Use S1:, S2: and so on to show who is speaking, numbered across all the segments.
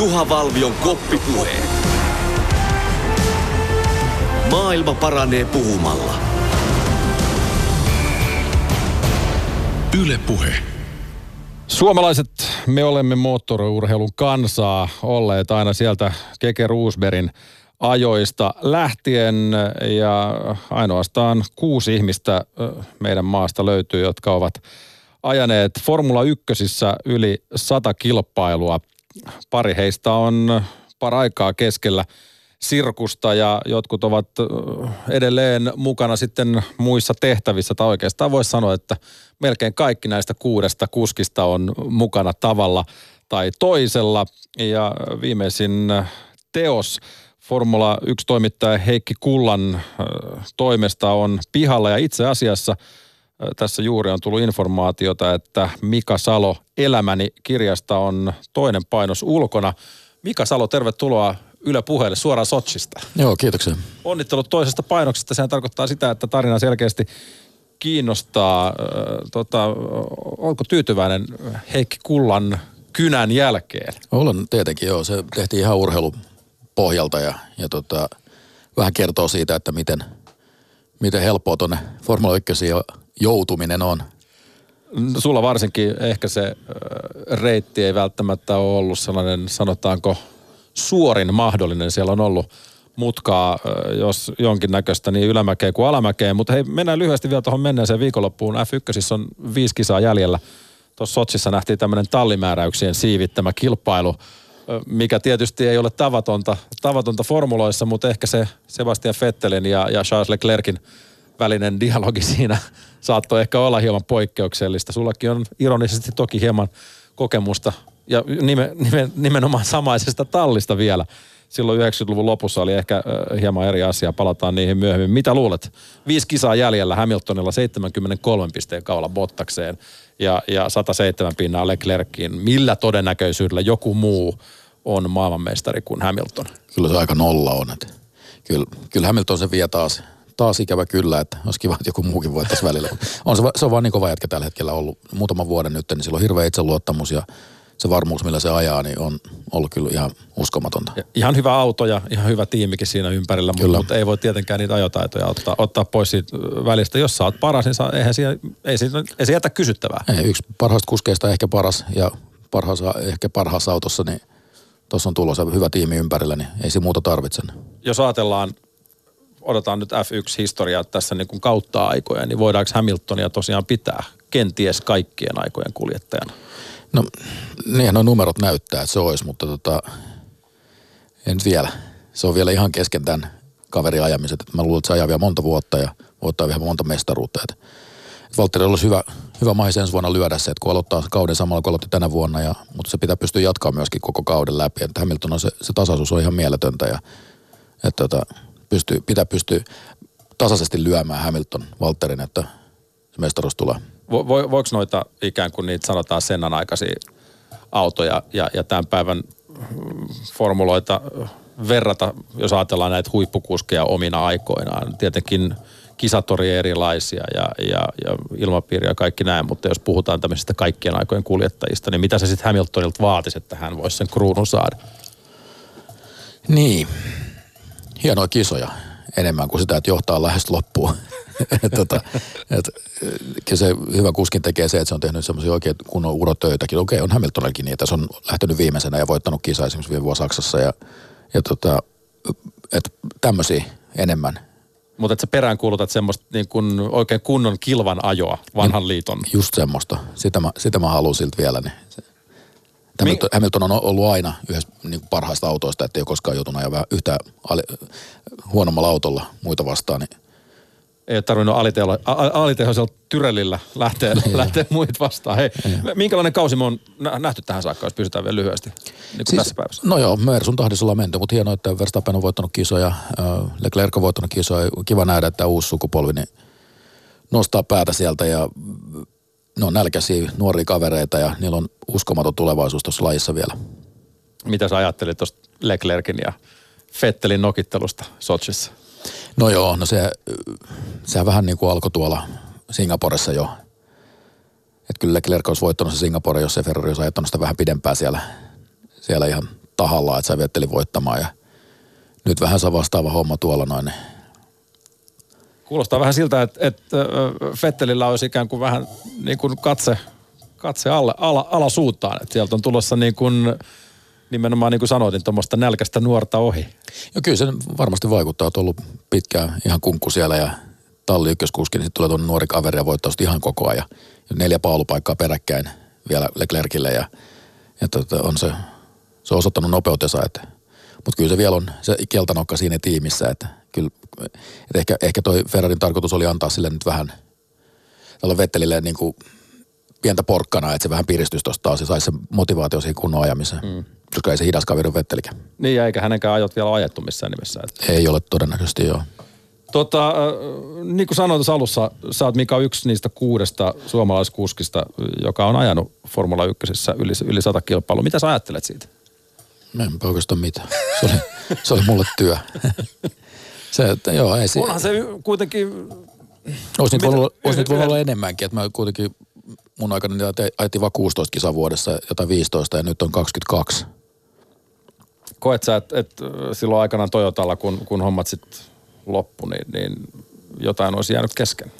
S1: Juha Valvion koppipuhe. Maailma paranee puhumalla.
S2: Yle Puhe.
S3: Suomalaiset, me olemme moottoriurheilun kansaa olleet aina sieltä Keke Roosbergin ajoista lähtien ja ainoastaan kuusi ihmistä meidän maasta löytyy, jotka ovat ajaneet Formula 1 yli sata kilpailua. Pari heistä on paraikaa keskellä sirkusta ja jotkut ovat edelleen mukana sitten muissa tehtävissä. Tai oikeastaan voisi sanoa, että melkein kaikki näistä kuudesta kuskista on mukana tavalla tai toisella. Ja viimeisin teos Formula 1-toimittaja Heikki Kullan toimesta on pihalla ja itse asiassa tässä juuri on tullut informaatiota, että Mika Salo Elämäni kirjasta on toinen painos ulkona. Mika Salo, tervetuloa Yle puheelle suoraan Sotsista.
S4: Joo, kiitoksia.
S3: Onnittelut toisesta painoksesta. Sehän tarkoittaa sitä, että tarina selkeästi kiinnostaa. Tota, onko tyytyväinen Heikki Kullan kynän jälkeen?
S4: Olen tietenkin, joo. Se tehtiin ihan urheilupohjalta ja, ja tota, vähän kertoo siitä, että miten, miten helppoa tuonne Formula 1 joutuminen on.
S3: Sulla varsinkin ehkä se reitti ei välttämättä ole ollut sellainen, sanotaanko, suorin mahdollinen. Siellä on ollut mutkaa, jos jonkinnäköistä niin ylämäkeä kuin alamäkeä. Mutta hei, mennään lyhyesti vielä tuohon menneeseen viikonloppuun. F1 on viisi kisaa jäljellä. Tuossa Sotsissa nähtiin tämmöinen tallimääräyksien siivittämä kilpailu, mikä tietysti ei ole tavatonta, tavatonta formuloissa, mutta ehkä se Sebastian Vettelin ja, ja Charles Leclerkin välinen dialogi siinä saattoi ehkä olla hieman poikkeuksellista. Sullakin on ironisesti toki hieman kokemusta ja nime, nime, nimenomaan samaisesta tallista vielä. Silloin 90-luvun lopussa oli ehkä hieman eri asia, palataan niihin myöhemmin. Mitä luulet? Viisi kisaa jäljellä Hamiltonilla 73 pisteen kaula Bottakseen ja, ja 107 pinnaa Leclerkiin. Millä todennäköisyydellä joku muu on maailmanmestari kuin Hamilton?
S4: Kyllä se aika nolla on. Että kyllä, kyllä Hamilton se vie taas, taas ikävä kyllä, että olisi kiva, että joku muukin voittaisi välillä. On se, se on vaan niin kova jätkä tällä hetkellä ollut muutaman vuoden nyt, niin sillä on hirveä itseluottamus ja se varmuus, millä se ajaa, niin on ollut kyllä ihan uskomatonta. Ja
S3: ihan hyvä auto ja ihan hyvä tiimikin siinä ympärillä, kyllä. mutta ei voi tietenkään niitä ajotaitoja ottaa, ottaa pois siitä välistä. Jos sä oot paras, niin saa, eihän siinä, ei, siinä, ei se jätä kysyttävää.
S4: Ei, yksi parhaista kuskeista ehkä paras ja parhaassa, ehkä parhaassa autossa, niin tuossa on tulossa hyvä tiimi ympärillä, niin ei se muuta tarvitse.
S3: Jos ajatellaan odotetaan nyt F1-historiaa tässä niin kuin kautta aikoja, niin voidaanko Hamiltonia tosiaan pitää kenties kaikkien aikojen kuljettajana?
S4: No, niin nuo numerot näyttää, että se olisi, mutta tota, en vielä. Se on vielä ihan kesken tämän kaverin ajamiset. Mä luulen, että se ajaa vielä monta vuotta ja voittaa vielä monta mestaruutta. Valtteri olisi hyvä, hyvä mahis ensi vuonna lyödä se, että kun aloittaa kauden samalla kuin aloitti tänä vuonna, ja, mutta se pitää pystyä jatkaa myöskin koko kauden läpi. Että Hamilton on se, se tasaisuus on ihan mieletöntä ja että tota, pystyy, pitää pystyä tasaisesti lyömään Hamilton Valtterin, että se mestaruus tulee.
S3: Vo, vo, voiko noita ikään kuin niitä sanotaan sennan aikaisia autoja ja, ja tämän päivän formuloita verrata, jos ajatellaan näitä huippukuskeja omina aikoinaan. Tietenkin kisatori erilaisia ja, ja, ja ilmapiiri ja kaikki näin, mutta jos puhutaan tämmöisistä kaikkien aikojen kuljettajista, niin mitä se sitten Hamiltonilta vaatisi, että hän voisi sen kruunun saada?
S4: Niin, hienoja kisoja enemmän kuin sitä, että johtaa lähes loppuun. tota, et, se hyvä kuskin tekee se, että se on tehnyt semmoisia oikein kunnon urotöitäkin. Okei, on Hamiltonallakin niitä. Se on lähtenyt viimeisenä ja voittanut kisaa esimerkiksi viime vuonna Saksassa. Ja, ja tota, et tämmöisiä enemmän.
S3: Mutta että sä peräänkuulutat semmoista niin kun oikein kunnon kilvan ajoa vanhan liiton.
S4: Just semmoista. Sitä mä, sitä mä haluan siltä vielä. Niin Hamilton, Hamilton on ollut aina yhdessä niin parhaista autoista, ettei ole koskaan joutunut ajaa yhtä ali, huonommalla autolla muita vastaan. Niin
S3: ei ole tarvinnut alitehoisella tyrellillä lähteä, lähteä muita vastaan. Hei, minkälainen kausi me on nähty tähän saakka, jos pysytään vielä lyhyesti niin siis, tässä päivässä?
S4: No joo, Mersun tahdissa ollaan menty, mutta hienoa, että Verstappen on voittanut kisoja, Leclerc on voittanut kisoja. Kiva nähdä, että uusi sukupolvi niin nostaa päätä sieltä ja ne on nälkäisiä nuoria kavereita ja niillä on uskomaton tulevaisuus tuossa lajissa vielä.
S3: Mitä sä ajattelit tuosta Leclerkin ja Fettelin nokittelusta Sochissa?
S4: No joo, no se, sehän vähän niin kuin alkoi tuolla Singaporessa jo. Että kyllä Leclerc olisi voittanut se Singapore, jos se Ferrari olisi ajattanut sitä vähän pidempään siellä, siellä ihan tahalla, että sai Vetteli voittamaan ja nyt vähän saa vastaava homma tuolla noin.
S3: Kuulostaa vähän siltä, että, että Fettelillä olisi ikään kuin vähän niin kuin katse, katse alle, ala, alasuuttaan. Että sieltä on tulossa niin kuin, nimenomaan niin kuin sanoitin, tuommoista nälkästä nuorta ohi.
S4: Ja kyllä se varmasti vaikuttaa, on ollut pitkään ihan kunkku siellä ja talli ykköskuski, niin sitten tulee tuonne nuori kaveri ja voittaa ihan koko ajan. Ja neljä paalupaikkaa peräkkäin vielä Leclercille ja, ja tota, on se, se on osoittanut nopeutensa, että mutta kyllä se vielä on se keltanokka siinä tiimissä, että kyllä, että ehkä, ehkä toi Ferrarin tarkoitus oli antaa sille nyt vähän, tällä Vettelille niin kuin pientä porkkana, että se vähän piristyisi tuosta taas ja saisi se motivaatio siihen kunnon ajamiseen. Mm. Koska ei se hidas kaveri Vettelikään.
S3: Niin, ja eikä hänenkään ajot vielä ajettu missään nimessä. Että.
S4: Ei ole todennäköisesti, joo.
S3: Tota, äh, niin kuin sanoin tuossa alussa, sä oot Mika yksi niistä kuudesta suomalaiskuskista, joka on ajanut Formula 1 yli, yli 100 kilpailua. Mitä sä ajattelet siitä?
S4: Enpä oikeastaan mitään. Se oli, se oli mulle työ. se, että joo, ei si-
S3: Onhan se kuitenkin...
S4: Olisi niitä
S3: Mitä-
S4: voinut, olisi niitä voinut olla enemmänkin. Että mä kuitenkin mun aikana niitä ajettiin vaan 16 kisaa vuodessa, jotain 15 ja nyt on 22.
S3: Koet sä, että, että silloin aikanaan Toyotalla, kun, kun hommat sitten loppu, niin, niin jotain olisi jäänyt kesken?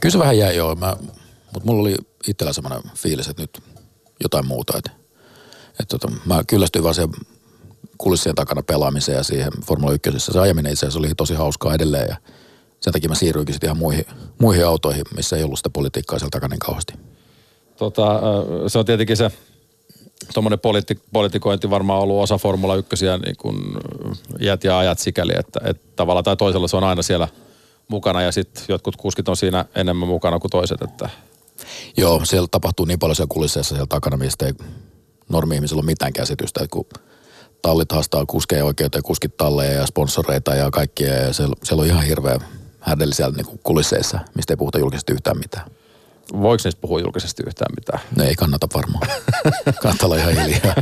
S4: Kyllä se vähän jäi joo, mä, mutta mulla oli itsellä semmoinen fiilis, että nyt jotain muuta. Että, että tota, mä kyllästyin vaan siihen kulissien takana pelaamiseen ja siihen Formula 1. Se ajaminen itse asiassa oli tosi hauskaa edelleen ja sen takia mä siirryinkin sitten ihan muihin, muihin autoihin, missä ei ollut sitä politiikkaa siellä takana niin kauheasti.
S3: Tota, se on tietenkin se tuommoinen politi- politikointi varmaan ollut osa Formula 1 niin kuin iät ja ajat sikäli, että, että tavalla tai toisella se on aina siellä mukana ja sitten jotkut kuskit on siinä enemmän mukana kuin toiset, että
S4: Joo, siellä tapahtuu niin paljon siellä kulisseissa siellä takana, mistä ei normi-ihmisellä ole mitään käsitystä, että kun tallit haastaa kuskeja oikeuteen, kuskit talleja ja sponsoreita ja kaikkia, ja siellä, siellä on ihan hirveä härdeli siellä niin kulisseissa, mistä ei puhuta julkisesti yhtään mitään.
S3: voiko niistä puhua julkisesti yhtään mitään?
S4: Ne ei kannata varmaan. Kannattaa olla ihan hiljaa.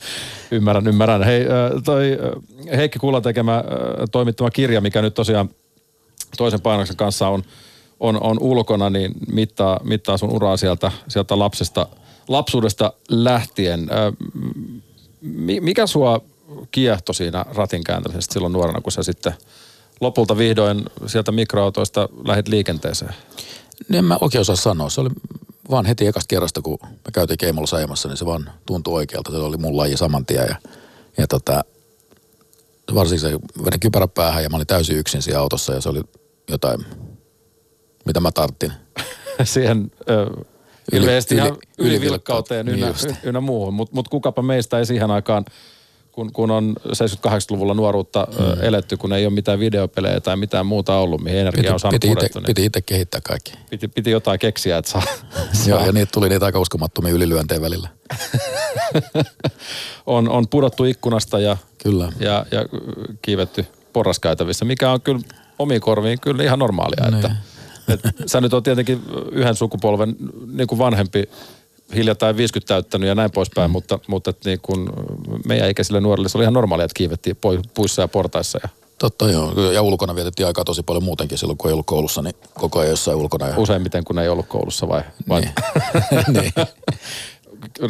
S3: Ymmärrän, ymmärrän. Hei, toi Heikki Kulla tekemä toimittama kirja, mikä nyt tosiaan toisen painoksen kanssa on, on, on ulkona, niin mittaa, mittaa sun uraa sieltä, sieltä lapsesta, lapsuudesta lähtien. Mi- Mikä sua kiehto siinä ratin kääntämisestä silloin nuorena, kun sä sitten lopulta vihdoin sieltä mikroautoista lähit liikenteeseen?
S4: Niin en mä oikein osaa sanoa. Se oli vaan heti ekasta kerrasta, kun me käytiin Keimolla ajamassa, niin se vaan tuntui oikealta. Se oli mun laji saman tien ja, ja tota, varsinkin se vedin kypärä päähän ja mä olin täysin yksin siinä autossa ja se oli jotain, mitä mä tarttin.
S3: siihen ö,
S4: Yli-
S3: ilmeisesti
S4: yli-
S3: ihan ylivilkkauteen
S4: ylivilkkauteen,
S3: ynnä,
S4: niin
S3: ynnä muuhun. Mutta mut kukapa meistä ei siihen aikaan, kun, kun on 78-luvulla nuoruutta mm. eletty, kun ei ole mitään videopelejä tai mitään muuta ollut, mihin energia
S4: Piti,
S3: on saanut
S4: piti, ite,
S3: purettu, niin
S4: piti itse kehittää kaikki.
S3: piti, piti jotain keksiä, että saa,
S4: Joo,
S3: saa.
S4: ja niitä tuli niitä aika uskomattomia ylilyöntejä välillä.
S3: on, on pudottu ikkunasta ja,
S4: Kyllä.
S3: ja, ja kiivetty porraskäytävissä, mikä on kyllä omiin korviin kyllä ihan normaalia. Että, et, sä nyt on tietenkin yhden sukupolven niin kuin vanhempi, hiljattain 50 täyttänyt ja näin poispäin, mm. mutta, mutta et niin kuin meidän ikäisille nuorille se oli ihan normaalia, että kiivettiin puissa ja portaissa ja
S4: Totta joo. Ja ulkona vietettiin aikaa tosi paljon muutenkin silloin, kun ei ollut koulussa, niin koko ajan jossain ulkona. Ja...
S3: useimmiten, kun ei ollut koulussa vai, vai
S4: Niin. niin.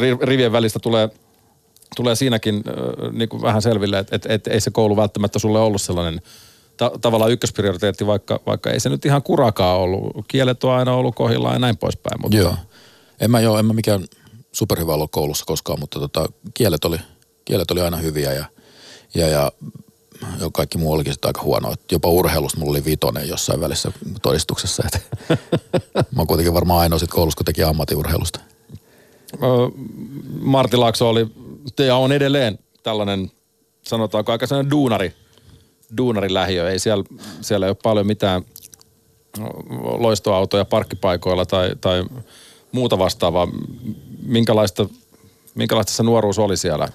S3: ri- rivien välistä tulee, tulee siinäkin äh, niin kuin vähän selville, että et, et, ei se koulu välttämättä sulle ollut sellainen ta- tavallaan ykkösprioriteetti, vaikka, vaikka ei se nyt ihan kurakaan ollut. Kielet on aina ollut kohdillaan ja näin poispäin. Mutta
S4: Joo. En mä, joo, en mä mikään superhyvä ollut koulussa koskaan, mutta tota, kielet, oli, kielet oli aina hyviä ja, ja, ja, ja kaikki muu olikin sitten aika huono. Et jopa urheilusta mulla oli vitonen jossain välissä todistuksessa. Et mä oon kuitenkin varmaan ainoa sit koulussa, kun teki ammattiurheilusta.
S3: Martti Laakso oli ja on edelleen tällainen, sanotaanko aika sellainen duunari, duunarilähiö. Ei siellä, siellä ei ole paljon mitään loistoautoja parkkipaikoilla tai, tai muuta vastaavaa. Minkälaista, minkälaista se nuoruus oli siellä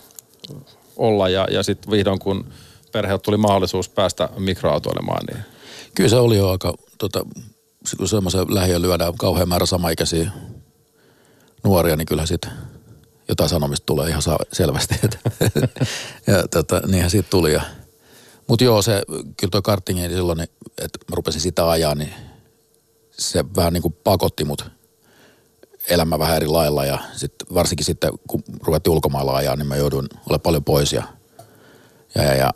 S3: olla ja, ja sitten vihdoin kun perheelle tuli mahdollisuus päästä mikroautoilemaan, niin
S4: Kyllä se oli jo aika, tota, kun semmoisen lähiön lyödään kauhean määrä samaikäisiä nuoria, niin kyllä sitten jotain sanomista tulee ihan selvästi. Ja tota, niinhän siitä tuli. Ja, mutta joo, se, kyllä toi kartingi niin silloin, niin, että mä rupesin sitä ajaa, niin se vähän niin kuin pakotti mut elämä vähän eri lailla ja sit, varsinkin sitten kun ruvettiin ulkomailla ajaa, niin mä jouduin olemaan paljon pois ja Ja, ja, ja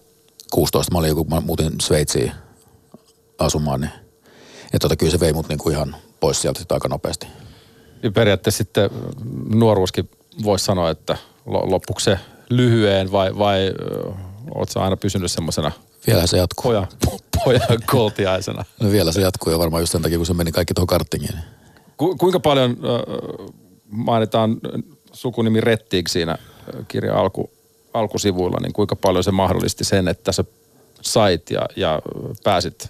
S4: 16 mä olin kun mä muutin Sveitsiin asumaan, niin että tota, kyllä se vei mut niinku ihan pois sieltä sit aika nopeasti.
S3: Ja periaatteessa sitten nuoruuskin voisi sanoa, että lo- loppuiko se lyhyeen vai, vai oot sä aina pysynyt semmoisena
S4: Vielä se jatkuu.
S3: pojan, pojan koltiaisena?
S4: No vielä se jatkuu ja varmaan just sen takia, kun se meni kaikki tuohon karttingiin.
S3: Ku, kuinka paljon äh, mainitaan sukunimi Rettig siinä kirjan alku, alkusivuilla, niin kuinka paljon se mahdollisti sen, että sä sait ja, ja pääsit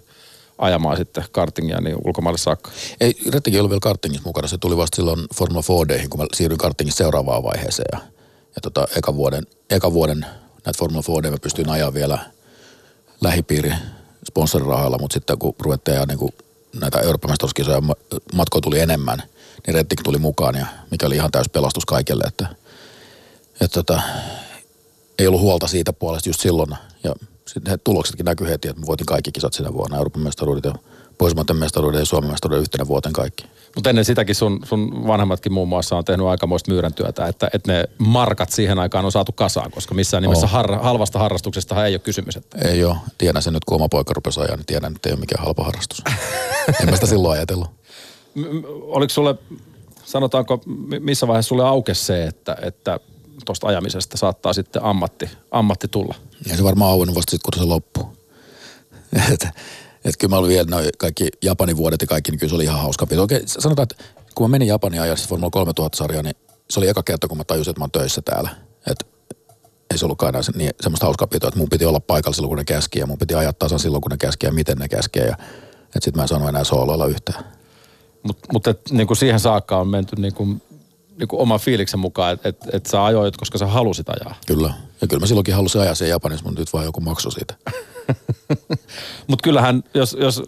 S3: ajamaan sitten kartingia niin ulkomaille saakka?
S4: Ei, Rettikin ollut vielä karttingissa mukana. Se tuli vasta silloin Formula 4 kun mä siirryin kartingissa seuraavaan vaiheeseen. Ja, ja tota, eka, vuoden, eka vuoden näitä Formula 4 mä pystyin ajaa vielä lähipiiri sponsorirahoilla, mutta sitten kun ruvettiin ajaa niin kuin näitä Euroopan mestaruuskisoja ma- matkoja tuli enemmän, niin Rettik tuli mukaan, ja mikä oli ihan täys pelastus kaikille, että, että tota, ei ollut huolta siitä puolesta just silloin. Ja sitten tuloksetkin näkyi heti, että mä voitin kaikki kisat sinä vuonna, Euroopan mestaruudet ja Pohjoismaiden mestaruuden ja Suomen mestaruuden yhtenä vuoteen kaikki.
S3: Mutta ennen sitäkin sun, sun vanhemmatkin muun muassa on tehnyt aikamoista myyrän työtä, että, että ne markat siihen aikaan on saatu kasaan, koska missään nimessä
S4: Oh.
S3: har, halvasta harrastuksesta ei ole kysymys. Että
S4: Ei ole. Tiedän sen nyt, kun oma poika rupesi ajaa, niin tiedän, että ei ole mikään halpa harrastus. en mä sitä silloin ajatellut.
S3: Oliko sulle, sanotaanko, mi- missä vaiheessa sulle aukesi se, että, että tuosta ajamisesta saattaa sitten ammatti, ammatti tulla?
S4: Ja se varmaan auennut vasta sitten, kun se loppuu. et, et kyllä mä olin vielä noi kaikki Japanin vuodet ja kaikki, niin kyllä se oli ihan hauska pito. Oikein sanotaan, että kun mä menin Japaniin ajaa siis Formula 3000-sarjaa, niin se oli eka kerta, kun mä tajusin, että mä oon töissä täällä. Et ei se ollutkaan enää niin, semmoista hauskaa pitoa, että mun piti olla paikalla silloin, kun ne käski ja mun piti ajaa tasan silloin, kun ne käski ja miten ne käskee. Ja, että sit mä en saanut enää sooloilla yhtään.
S3: Mutta mut et, niin kuin siihen saakka on menty niin kuin, niin kuin oman fiiliksen mukaan, että et, et sä ajoit, koska sä halusit ajaa.
S4: Kyllä. Ja kyllä mä silloinkin halusin ajaa siellä Japanissa, mutta nyt vaan joku maksu siitä.
S3: Mutta kyllähän, jos, jos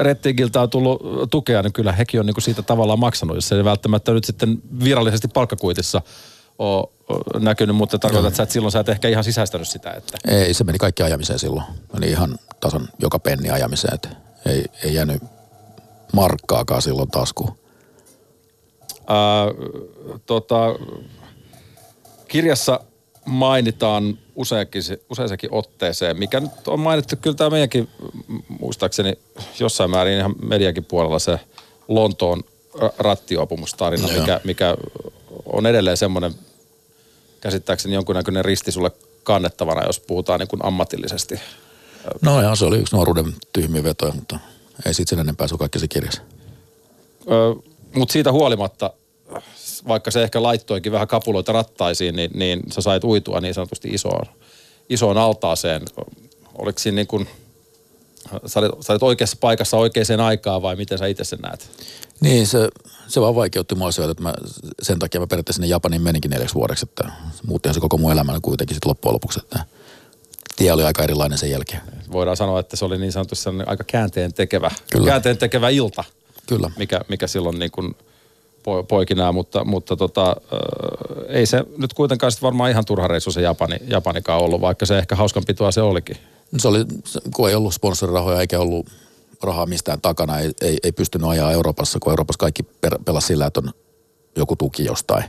S3: Rettigiltä on tullut tukea, niin kyllä hekin on niin kuin siitä tavallaan maksanut, jos se ei välttämättä nyt sitten virallisesti palkkakuitissa ole näkynyt, mutta tarkoitan, että sä et silloin sä et ehkä ihan sisäistänyt sitä, että
S4: Ei, se meni kaikki ajamiseen silloin. Meni ihan tasan joka penni ajamiseen, että ei, ei jäänyt markkaakaan silloin taskuun.
S3: ää, tota, kirjassa mainitaan useakin, useasakin otteeseen, mikä nyt on mainittu kyllä tämä meidänkin mm, muistaakseni jossain määrin ihan mediankin puolella se Lontoon ra- rattijuopumustarina,
S4: Joo.
S3: mikä, mikä on edelleen semmoinen käsittääkseni jonkunnäköinen risti sulle kannettavana, jos puhutaan niin kuin ammatillisesti.
S4: No ja se oli yksi nuoruuden tyhmiä vetoja, mutta ei siitä sen enempää, se kaikki se kirjassa.
S3: Mutta siitä huolimatta, vaikka se ehkä laittoikin vähän kapuloita rattaisiin, niin, niin sä sait uitua niin sanotusti isoon, isoon altaaseen. Oliko siinä niin kuin, sä olit, sä olit oikeassa paikassa oikeaan aikaan vai miten sä itse sen näet?
S4: Niin, se, se vaan vaikeutti mua asioita, että mä, sen takia mä periaatteessa sinne Japaniin meninkin neljäksi vuodeksi, että muuttihan se koko mun elämäni kuitenkin sitten loppujen lopuksi, että tie oli aika erilainen sen jälkeen.
S3: Voidaan sanoa, että se oli niin sanotusti aika käänteen tekevä,
S4: Kyllä.
S3: käänteen tekevä ilta,
S4: Kyllä.
S3: mikä, mikä silloin niin kuin poikinaa, mutta, mutta tota, äh, ei se nyt kuitenkaan sitten varmaan ihan turha reissu se Japani, Japanikaan ollut, vaikka se ehkä hauskanpitoa se olikin.
S4: Se oli, kun ei ollut sponsorirahoja eikä ollut rahaa mistään takana, ei, ei, ei pystynyt ajaa Euroopassa, kun Euroopassa kaikki per, pelasi sillä, että on joku tuki jostain.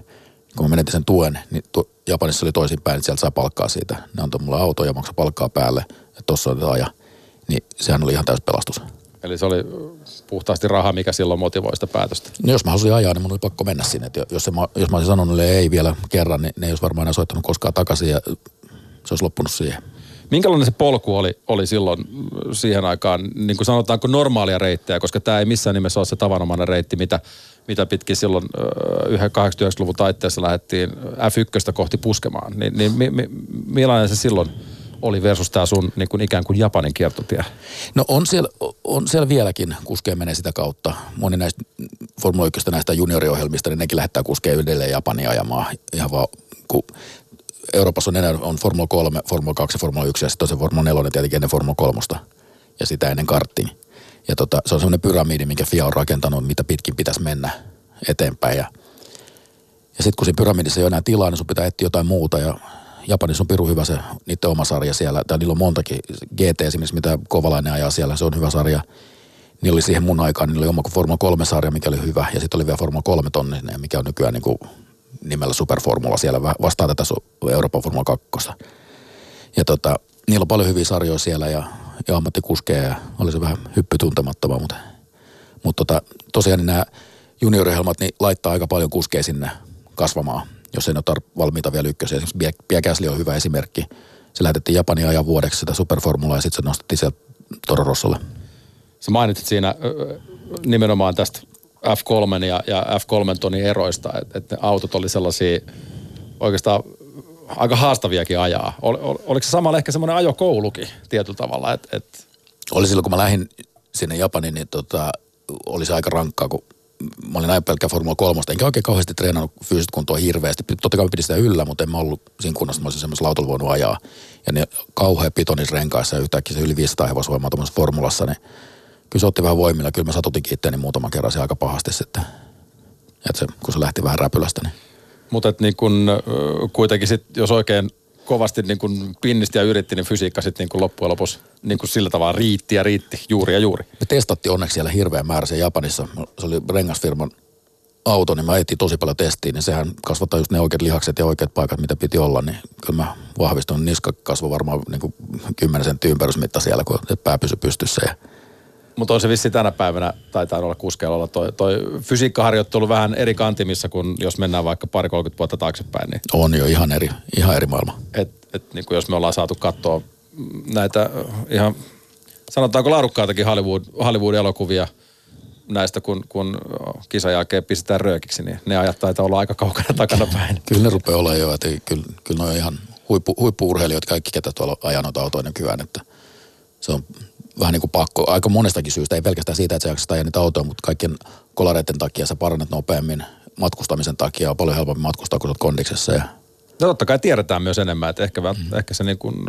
S4: Kun mä menetin sen tuen, niin tu, Japanissa oli toisinpäin, että sieltä saa palkkaa siitä. Ne antoi mulle auto ja maksaa palkkaa päälle, että tossa otetaan aja. Niin sehän oli ihan täys pelastus.
S3: Eli se oli puhtaasti raha, mikä silloin motivoi sitä päätöstä.
S4: No jos mä halusin ajaa, niin mun oli pakko mennä sinne. Et jos, mä- jos mä olisin sanonut ei vielä kerran, niin ne ei olisi varmaan enää soittanut koskaan takaisin ja se olisi loppunut siihen.
S3: Minkälainen se polku oli, oli silloin siihen aikaan, niin kuin sanotaanko normaalia reittejä, koska tämä ei missään nimessä ole se tavanomainen reitti, mitä, mitä pitkin silloin äh, 89-luvun taitteessa lähdettiin F1 kohti puskemaan. Ni, niin mi, mi, millainen se silloin oli versus tämä sun niin kuin ikään kuin Japanin kiertotie?
S4: No on siellä, on siellä vieläkin kuskeja menee sitä kautta. Moni näistä Formula 1 näistä junioriohjelmista, niin nekin lähettää kuskeja edelleen Japania ajamaan. Ihan vaan, kun Euroopassa on enää on Formula 3, Formula 2 ja Formula 1 ja sitten on se Formula 4 tietenkin ennen Formula 3 ja sitä ennen karttiin. Ja tota, se on semmoinen pyramidi, minkä FIA on rakentanut, mitä pitkin pitäisi mennä eteenpäin. Ja, ja sitten kun siinä pyramidissa ei ole enää tilaa, niin sun pitää etsiä jotain muuta. Ja Japanissa on piru hyvä se niiden oma sarja siellä. Tai niillä on montakin. GT esimerkiksi, mitä Kovalainen ajaa siellä, se on hyvä sarja. Niillä oli siihen mun aikaan, niillä oli oma Formula 3-sarja, mikä oli hyvä. Ja sitten oli vielä Formula 3 tonninen, mikä on nykyään niin kuin nimellä Superformula siellä. Vastaa tätä Euroopan Formula 2. Ja tota, niillä on paljon hyviä sarjoja siellä ja, ja ammattikuskeja ja oli se vähän hyppy mutta, mutta tota, tosiaan niin nämä junioriohjelmat niin laittaa aika paljon kuskeja sinne kasvamaan, jos ei ne ole valmiita vielä ykkösiä. Esimerkiksi Pia Käsli on hyvä esimerkki. Se lähetettiin Japanin ajan vuodeksi sitä superformulaa ja sitten se nostettiin sieltä Toro Rossolle.
S3: Sä mainitsit siinä nimenomaan tästä F3 ja, ja F3 tonin eroista, että et ne autot oli sellaisia oikeastaan aika haastaviakin ajaa. Ol, ol, oliko se samalla ehkä semmoinen ajokoulukin tietyllä tavalla? Et, et...
S4: Oli silloin, kun mä lähdin sinne Japaniin, niin tota, oli se aika rankkaa, kun mä olin näin pelkkä Formula 3, enkä oikein kauheasti treenannut fyysistä kuntoa hirveästi. Totta kai pidin sitä yllä, mutta en mä ollut siinä kunnossa, että mä olisin semmoisella autolla voinut ajaa. Ja ne kauhean pitonis renkaissa ja yhtäkkiä se yli 500 hevosvoimaa tuommoisessa formulassa, niin kyllä se otti vähän voimilla. Kyllä mä satutinkin itseäni muutaman kerran aika pahasti sitten. Että se, kun se lähti vähän räpylästä, niin
S3: mutta niin kun, kuitenkin sit, jos oikein kovasti niin kun pinnisti ja yritti, niin fysiikka sitten niin loppujen lopuksi niin kun sillä tavalla riitti ja riitti juuri ja juuri.
S4: Me testattiin onneksi siellä hirveän määrä se Japanissa. Se oli rengasfirman auto, niin mä etsin tosi paljon testiin, niin sehän kasvattaa just ne oikeat lihakset ja oikeat paikat, mitä piti olla, niin kyllä mä vahvistun. Niska kasvoi varmaan niin kuin 10 sentin ympärysmitta siellä, kun pää pysyi pystyssä ja
S3: mutta on se vissi tänä päivänä, taitaa olla kuskeella olla toi, toi fysiikkaharjoittelu vähän eri kantimissa kuin jos mennään vaikka pari 30 vuotta taaksepäin. Niin
S4: on jo ihan eri, ihan eri maailma.
S3: Et, et niin jos me ollaan saatu katsoa näitä ihan, sanotaanko laadukkaitakin Hollywood, Hollywood-elokuvia näistä, kun, kun kisan jälkeen pistetään röökiksi, niin ne ajat taitaa olla aika kaukana takana päin.
S4: kyllä ne rupeaa olemaan jo, että kyllä, kyllä ne on ihan huippu, huippu-urheilijoita kaikki, ketä tuolla ajanut autoa nykyään, että se on vähän niin kuin pakko, aika monestakin syystä, ei pelkästään siitä, että sä jaksat ajaa niitä autoja, mutta kaikkien kolareiden takia sä parannat nopeammin, matkustamisen takia on paljon helpompi matkustaa, kun sä kondiksessa. Ja...
S3: No totta kai tiedetään myös enemmän, että ehkä, mm. ehkä se niin kuin,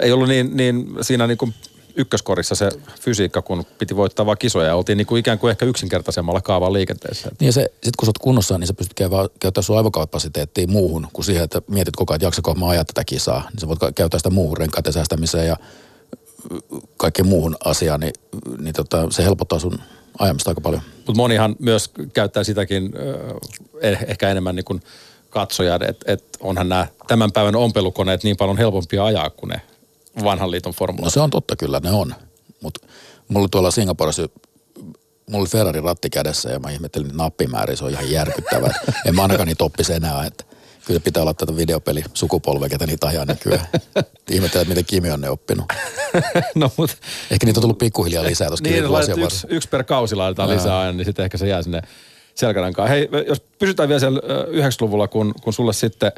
S3: ei ollut niin, niin siinä niin kuin ykköskorissa se fysiikka, kun piti voittaa vaan kisoja. Oltiin niin kuin ikään kuin ehkä yksinkertaisemmalla kaavan liikenteessä.
S4: Niin ja se, sit kun sä oot kunnossa, niin sä pystyt käyttämään sun aivokapasiteettia muuhun kuin siihen, että mietit koko ajan, että jaksako mä ajaa tätä kisaa. Niin sä voit käyttää sitä muuhun renkaiden säästämiseen ja kaikkeen muuhun asiaan, niin, niin tota, se helpottaa sun ajamista aika paljon.
S3: Mutta monihan myös käyttää sitäkin eh, ehkä enemmän niin kuin katsojat, että et onhan nämä tämän päivän ompelukoneet niin paljon helpompia ajaa kuin ne vanhan liiton formula.
S4: No se on totta kyllä, ne on. Mutta mulla tuolla Singaporessa mulla oli Ferrari ratti kädessä ja mä ihmettelin nappimääriä, se on ihan järkyttävää. en mä ainakaan niitä oppisi enää, että kyllä pitää olla tätä videopeli sukupolvea, ketä niitä ajaa nykyään. Ihmetellään, että miten Kimi on ne oppinut.
S3: no, mut...
S4: Ehkä niitä on tullut pikkuhiljaa lisää tuossa
S3: niin, yksi, yksi, per kausi laitetaan lisää aina, niin sitten ehkä se jää sinne selkärankaan. Hei, jos pysytään vielä siellä 90-luvulla, kun, kun sulle sitten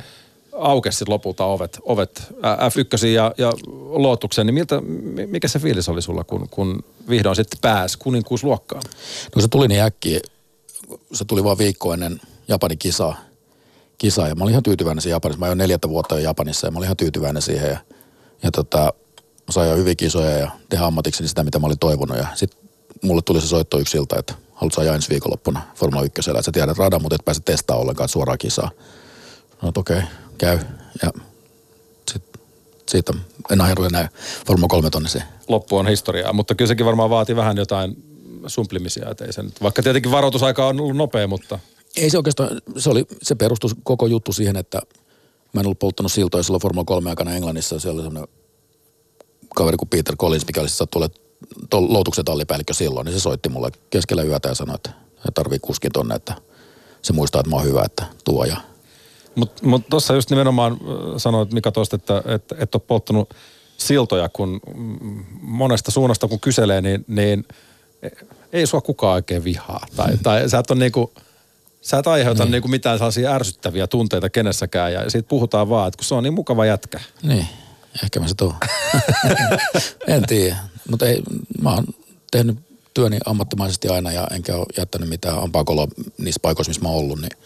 S3: aukesi sit lopulta ovet, ovet F1 ja, ja Lootuksen, niin miltä, mikä se fiilis oli sulla, kun, kun vihdoin sitten pääsi kuninkuusluokkaan?
S4: No se tuli niin äkkiä, se tuli vain viikko ennen Japanin kisaa kisa ja mä olin ihan tyytyväinen siihen Japanissa. Mä oon neljättä vuotta jo Japanissa ja mä olin ihan tyytyväinen siihen ja, ja tota, mä sain jo hyviä kisoja ja tehdä ammatikseni sitä, mitä mä olin toivonut ja sitten mulle tuli se soitto yksi ilta, että haluatko ajaa ensi viikonloppuna Formula 1, että sä tiedät radan, mutta et pääse testaa ollenkaan suoraan kisaa. No okei, okay, käy. Ja sit, siitä en ajanut enää Formula 3 tonnisiin.
S3: Loppu on historiaa, mutta kyllä sekin varmaan vaatii vähän jotain sumplimisia, että ei sen, vaikka tietenkin varoitusaika on ollut nopea, mutta
S4: ei se oikeastaan, se, oli, se perustui koko juttu siihen, että mä en ollut polttanut siltoja silloin Formula 3 aikana Englannissa. Se oli semmoinen kaveri kuin Peter Collins, mikä oli sattu olemaan loutuksen tallipäällikkö silloin, niin se soitti mulle keskellä yötä ja sanoi, että tarvii kuskin tonne, että se muistaa, että mä oon hyvä, että tuo ja
S3: mutta mut tuossa just nimenomaan sanoit Mika tuosta, että et, et ole polttanut siltoja, kun monesta suunnasta kun kyselee, niin, niin ei sua kukaan oikein vihaa. Tai, tai sä et ole niinku, Sä et aiheuta niin. Niinku mitään sellaisia ärsyttäviä tunteita kenessäkään ja siitä puhutaan vaan, että kun se on niin mukava jätkä.
S4: Niin, ehkä mä se tuon. en tiedä, mutta ei, mä oon tehnyt työni ammattimaisesti aina ja enkä ole jättänyt mitään ampakoloa niissä paikoissa, missä mä oon ollut, niin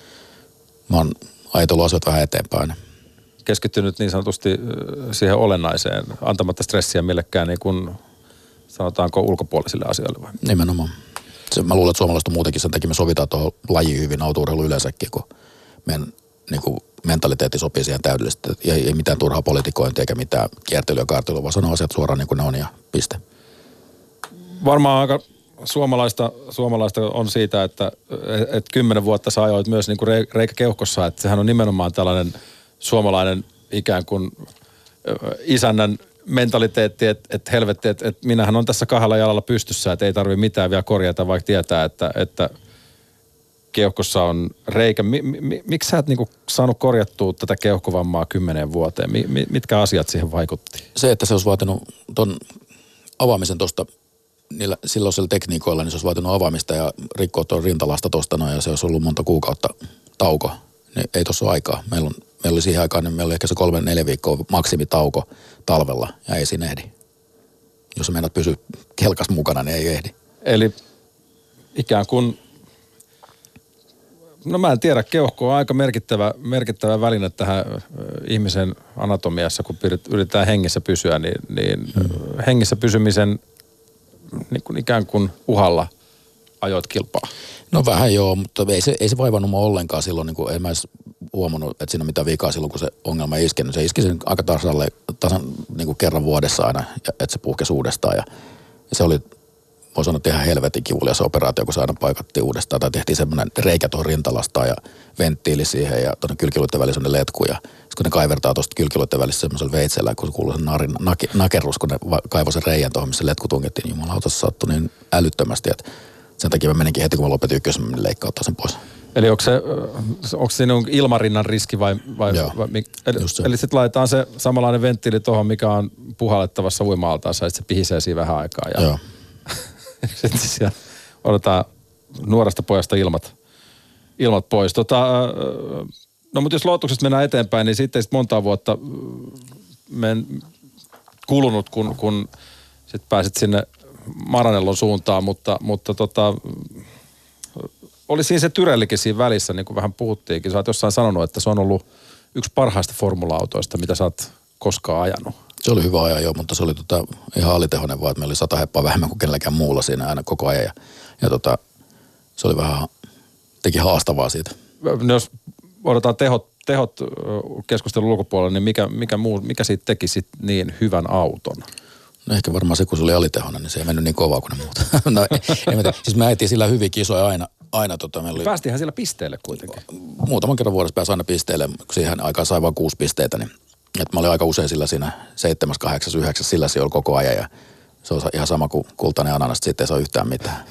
S4: mä oon ajatellut asiat vähän eteenpäin.
S3: Keskittynyt niin sanotusti siihen olennaiseen, antamatta stressiä millekään niin kuin sanotaanko ulkopuolisille asioille vai?
S4: Nimenomaan se, mä luulen, että suomalaiset on muutenkin sen takia me sovitaan tuohon lajiin hyvin autourheilu yleensäkin, kun meidän niin kuin, mentaliteetti sopii siihen täydellisesti. Ei, ei mitään turhaa politikointia eikä mitään kiertelyä ja kaartelua, vaan sanoo asiat suoraan niin kuin ne on ja piste.
S3: Varmaan aika suomalaista, suomalaista on siitä, että et kymmenen vuotta sä ajoit myös niin kuin reikä keuhkossa, että sehän on nimenomaan tällainen suomalainen ikään kuin isännän mentaliteetti, että et helvetti, että et minähän on tässä kahdella jalalla pystyssä, että ei tarvi mitään vielä korjata, vaikka tietää, että, että keuhkossa on reikä. Mi, mi, miksi sä et niinku saanut korjattua tätä keuhkovammaa kymmeneen vuoteen? Mi, mi, mitkä asiat siihen vaikutti?
S4: Se, että se olisi vaatinut ton avaamisen tuosta niillä silloisilla tekniikoilla, niin se olisi vaatinut avaamista ja rikkoa tuon rintalasta tuosta noin ja se olisi ollut monta kuukautta tauko. Niin ei tuossa aikaa. Meillä, on, meillä oli siihen aikaan, niin meillä oli ehkä se kolme, neljä viikkoa maksimitauko talvella ja ei siinä ehdi. Jos meinaat pysyä kelkas mukana, niin ei ehdi.
S3: Eli ikään kuin, no mä en tiedä, keuhko on aika merkittävä, merkittävä väline tähän ihmisen anatomiassa, kun yritetään hengissä pysyä, niin, niin hmm. hengissä pysymisen niin kuin ikään kuin uhalla ajoit kilpaa.
S4: No vähän joo, mutta ei se, ei se vaivannut mua ollenkaan silloin, niin kuin en mä edes huomannut, että siinä on mitään vikaa silloin, kun se ongelma ei. Se iski sen aika tasalle, tasan niin kuin kerran vuodessa aina, että se puhkesi uudestaan. Ja, ja se oli, voi sanoa, ihan helvetin kivulias operaatio, kun se aina paikattiin uudestaan. Tai tehtiin semmoinen reikä tuohon rintalastaan ja venttiili siihen ja tuonne kylkiluiden välissä ne letku. Ja sitten kun ne kaivertaa tuosta kylkiluiden välissä semmoisella veitsellä, kun se kuuluu sen narin, nake, nakerrus, kun ne kaivoi sen reijän tuohon, missä letku tungettiin, niin jumalauta se sattui niin älyttömästi, että sen takia mä meninkin heti, kun mä lopetin ykkösen, mä leikkauttaa sen pois.
S3: Eli onko se, ö, onko siinä ilmarinnan riski vai, vai,
S4: Joo,
S3: vai eli,
S4: just se.
S3: eli sitten laitetaan se samanlainen venttiili tuohon, mikä on puhallettavassa uima-altaassa, että se pihisee siinä vähän aikaa. Ja
S4: Joo.
S3: sitten siellä odotetaan nuoresta pojasta ilmat, ilmat pois. Tota, ö, no mutta jos lootuksesta mennään eteenpäin, niin sitten sit monta vuotta ö, men, kulunut, kun, kun sitten pääsit sinne Maranellon suuntaan, mutta, mutta tota, oli siinä se Tyrellikin siinä välissä, niin kuin vähän puhuttiinkin. Sä oot jossain sanonut, että se on ollut yksi parhaista formula-autoista, mitä sä oot koskaan ajanut.
S4: Se oli hyvä ajan joo, mutta se oli tota, ihan alitehoinen vaan, että meillä oli sata heppaa vähemmän kuin kenelläkään muulla siinä aina koko ajan. Ja, ja tota, se oli vähän, teki haastavaa siitä.
S3: No jos odotetaan tehot, tehot keskustelun ulkopuolella, niin mikä, mikä, muu, mikä siitä teki sit niin hyvän auton?
S4: No ehkä varmaan se, kun se oli alitehoinen, niin se ei mennyt niin kovaa kuin ne muut. no, en mä tiedä. Siis me ajettiin sillä hyviä kisoja aina. aina tota, meillä oli
S3: Päästihän siellä pisteelle kuitenkin.
S4: muutaman kerran vuodessa pääsi aina pisteelle, kun siihen aikaan sai vain kuusi pisteitä, niin että mä olin aika usein sillä siinä seitsemäs, kahdeksas, yhdeksäs, sillä se oli koko ajan ja se on ihan sama kuin kultainen ananas, että sitten ei saa yhtään mitään.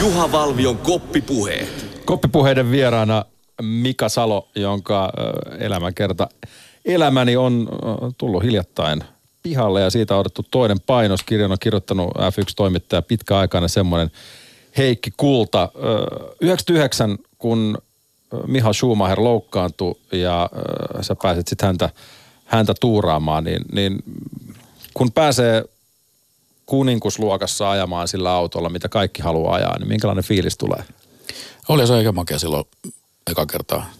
S1: Juha Valvion koppipuheet.
S3: Koppipuheiden vieraana Mika Salo, jonka elämänkerta elämäni on ö, tullut hiljattain pihalle ja siitä on otettu toinen painos. Kirjan on kirjoittanut F1-toimittaja pitkäaikainen semmoinen Heikki Kulta. Ö, 99, kun ö, Miha Schumacher loukkaantui ja sä pääsit sitten häntä, häntä tuuraamaan, niin, niin kun pääsee kuninkusluokassa ajamaan sillä autolla, mitä kaikki haluaa ajaa, niin minkälainen fiilis tulee?
S4: Oli se aika makea silloin eka kertaa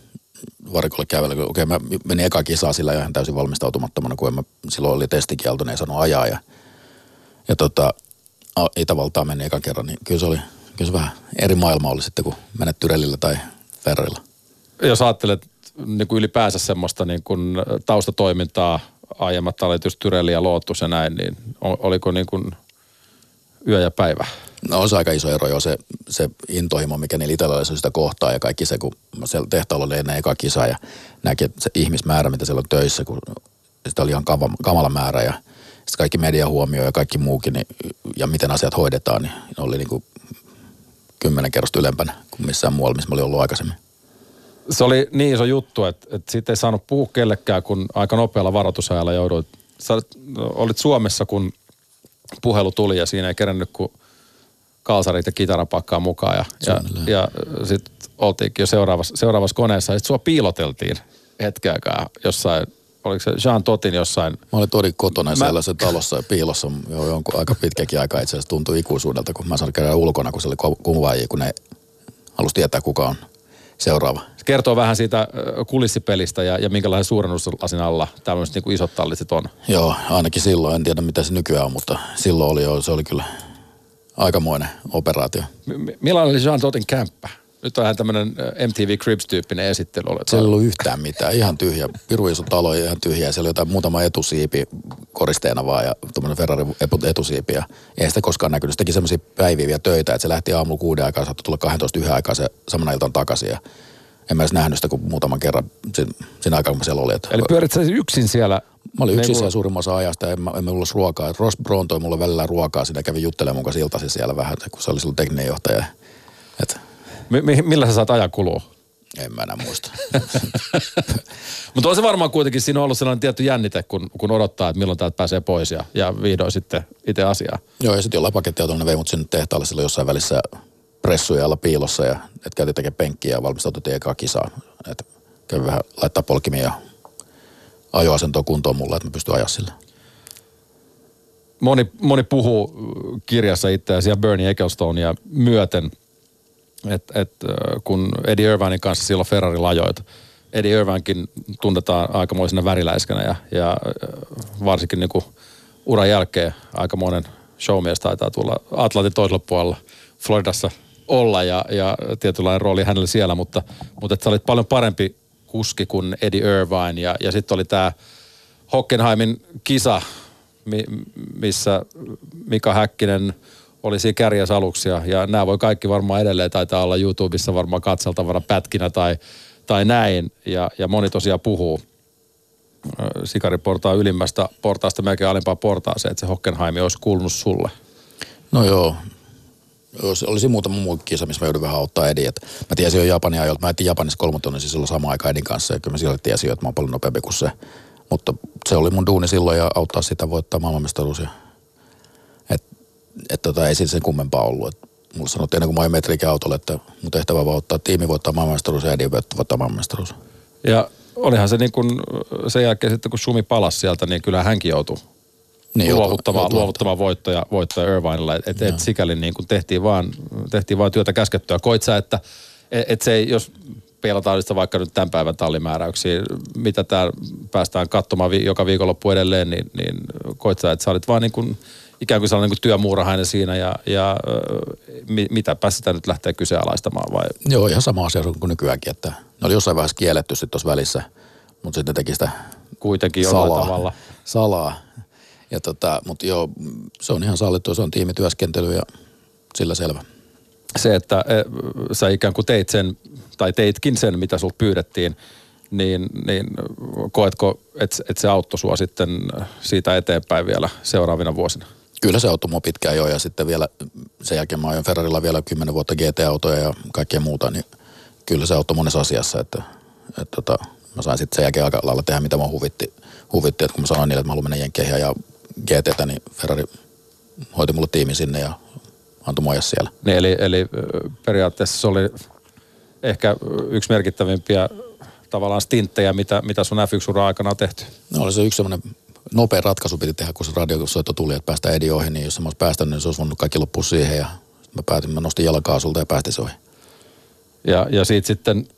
S4: varikolle kävellä. kun Okei, mä menin eka kisaa sillä ihan täysin valmistautumattomana, kun mä, silloin oli testikielto, niin ei saanut ajaa. Ja, ja tota, a- Itävaltaan meni ekan kerran, niin kyllä se oli kyllä se vähän eri maailma oli sitten, kun menet Tyrellillä tai Ferrilla.
S3: jos ajattelet niin kuin ylipäänsä semmoista niin kuin taustatoimintaa, aiemmat tallit just Tyrelli ja Lotus ja näin, niin oliko niin kuin yö ja päivä?
S4: No on se aika iso ero jo se, se intohimo, mikä niillä italialaisilla sitä kohtaa ja kaikki se, kun siellä tehtaalla oli ennen eka kisa ja näki se ihmismäärä, mitä siellä on töissä, kun sitä oli ihan kamala määrä ja sitten kaikki media huomio ja kaikki muukin niin, ja miten asiat hoidetaan, niin ne oli niin kuin kymmenen kerrosta ylempänä kuin missään muualla, missä mä olin ollut aikaisemmin.
S3: Se oli niin iso juttu, että, että siitä ei saanut puhua kellekään, kun aika nopealla varoitusajalla jouduit. Sä olit- olit Suomessa, kun puhelu tuli ja siinä ei kerännyt kuin kalsarit ja kitarapakkaa mukaan. Ja, ja,
S4: Suunnilleen.
S3: ja sitten oltiinkin jo seuraavassa, seuraavassa koneessa. Sitten sua piiloteltiin hetken aikaa jossain, oliko se Jean Totin jossain
S4: Mä olin todin kotona
S3: Mä-
S4: sellaisen talossa ja piilossa jo jonkun aika pitkäkin aikaa itse asiassa tuntui ikuisuudelta, kun mä sain käydä ulkona, kun se oli ku- kuvaajia, kun ne halusi tietää, kuka on seuraava.
S3: Se kertoo vähän siitä kulissipelistä ja, ja minkälaisen suurennuslasin alla tämmöiset niin kuin isot tallit on.
S4: Joo, ainakin silloin. En tiedä, mitä se nykyään on, mutta silloin oli jo, se oli kyllä aikamoinen operaatio.
S3: M- millainen oli Jean Totin kämppä? Nyt on ihan tämmöinen MTV Cribs-tyyppinen esittely. Olet
S4: Siellä ei ollut yhtään mitään, ihan tyhjä. Piru iso talo ihan tyhjä. Siellä oli jotain muutama etusiipi koristeena vaan ja tuommoinen Ferrari etusiipi. Ja ei sitä koskaan näkynyt. Se teki semmoisia päiviä töitä, että se lähti aamulla kuuden aikaa, saattoi tulla 12 yhden aikaa se samana iltaan takaisin. Ja, En mä edes nähnyt sitä kuin muutaman kerran siinä, siinä aikaa, kun mä siellä olin.
S3: Eli pyörit sä yksin siellä?
S4: Mä olin yksin siellä suurimman osa ajasta ja en, mä- en mä ollut ruokaa. Ross Brown toi mulle välillä ruokaa, siinä kävi juttelemaan mun kanssa iltaisin siellä vähän, että kun se oli silloin tekninen johtaja. Et,
S3: Mi- mi- millä sä saat ajan kulua?
S4: en mä enää muista.
S3: Mutta on se varmaan kuitenkin, siinä on ollut sellainen tietty jännite, kun, kun odottaa, että milloin täältä pääsee pois ja, ja vihdoin sitten itse asiaa.
S4: Joo, ja sitten jollain pakettiautolla ne vei mut sinne tehtaalle silloin jossain välissä pressuja alla piilossa ja et käytiin tekemään penkkiä ja valmistautui ekaa kisaa. Et kävi vähän laittaa polkimia ja ajoasentoa kuntoon mulle, että mä pystyn ajaa sillä.
S3: Moni, moni puhuu äh, kirjassa itseäsi ja Bernie Ecclestonea myöten, että et, äh, kun Eddie Irvinein kanssa silloin Ferrari lajoit, Eddie Irvinekin tunnetaan aikamoisena väriläiskänä ja, ja äh, varsinkin niin kuin uran jälkeen aikamoinen showmies taitaa tulla Atlantin toisella puolella Floridassa olla ja, ja tietynlainen rooli hänelle siellä, mutta, mutta että sä olit paljon parempi kuski kuin Eddie Irvine ja, ja sitten oli tämä Hockenheimin kisa, mi, missä Mika Häkkinen oli siinä kärjäs aluksi ja, ja nämä voi kaikki varmaan edelleen taitaa olla YouTubessa varmaan katseltavana pätkinä tai, tai näin ja, ja moni tosiaan puhuu sikariportaan ylimmästä portaasta melkein alimpaan portaaseen, että se Hockenheim olisi kuulunut sulle.
S4: No joo. Jos olisi muutama muu kisa, missä mä joudun vähän auttaa Edin. Et mä tiesin jo Japanin ajoilta. Mä etin Japanissa kolmotonnin silloin samaan aikaan Edin kanssa. Ja kyllä mä siellä tiesin jo, että mä oon paljon nopeampi kuin se. Mutta se oli mun duuni silloin ja auttaa sitä voittaa maailmanmestaruus. Ja- Et, tota, ei siinä sen kummempaa ollut. Et mulle sanottiin ennen kuin mä ajoin metriikin autolle, että mun tehtävä vaan ottaa tiimi voittaa maailmanmestaruus ja Edin voittaa maailmanmestaruus.
S3: Ja olihan se niin kuin sen jälkeen sitten, kun Sumi palasi sieltä, niin kyllä hänkin joutui
S4: Niin,
S3: luovuttamaan,
S4: joutuu-
S3: luovuttamaan voittoja, voittoja Irvinella. Että et, et sikäli niin kuin tehtiin, vaan, tehtiin vaan työtä käskettyä. Koit sä, että et, et se ei, jos peilataan sitä vaikka nyt tämän päivän tallimääräyksiä, mitä tää päästään katsomaan vi, joka viikonloppu edelleen, niin, niin koit sä, että sä olit vaan niin kuin, ikään kuin sellainen niin kuin työmuurahainen siinä ja, ja mi, mitäpä sitä nyt lähtee kyseenalaistamaan vai?
S4: Joo, ihan sama asia kuin nykyäänkin, että ne oli jossain vaiheessa kielletty sitten tuossa välissä, mutta sitten ne teki sitä
S3: Kuitenkin jollain
S4: salaa.
S3: tavalla.
S4: Salaa. Ja tota, mutta joo, se on ihan sallittu, se on tiimityöskentely ja sillä selvä.
S3: se, että e, sä ikään kuin teit sen, tai teitkin sen, mitä sulta pyydettiin, niin, niin koetko, että et se auttoi sua sitten siitä eteenpäin vielä seuraavina vuosina?
S4: Kyllä se auttoi mua pitkään jo ja sitten vielä sen jälkeen mä ajoin Ferrarilla vielä 10 vuotta GT-autoja ja kaikkea muuta, niin kyllä se auttoi monessa asiassa, että, että tota, mä sain sitten sen jälkeen aika lailla tehdä mitä mua huvitti, huvitti että kun mä sanoin niille, että mä haluan mennä Jenkkeihin ja GTtä, niin Ferrari hoiti mulle tiimi sinne ja antoi mua siellä.
S3: Niin eli, eli periaatteessa se oli ehkä yksi merkittävimpiä tavallaan stinttejä, mitä, mitä sun F1-uran aikana on tehty.
S4: No oli se yksi semmoinen nopea ratkaisu piti tehdä, kun se radiosoitto tuli, että päästään Edi ohi, niin jos mä olisi päästänyt, niin se olisi voinut kaikki loppua siihen ja sit mä päätin, mä nostin jalkaasulta ja päästin se ohi.
S3: Ja, ja siitä sitten,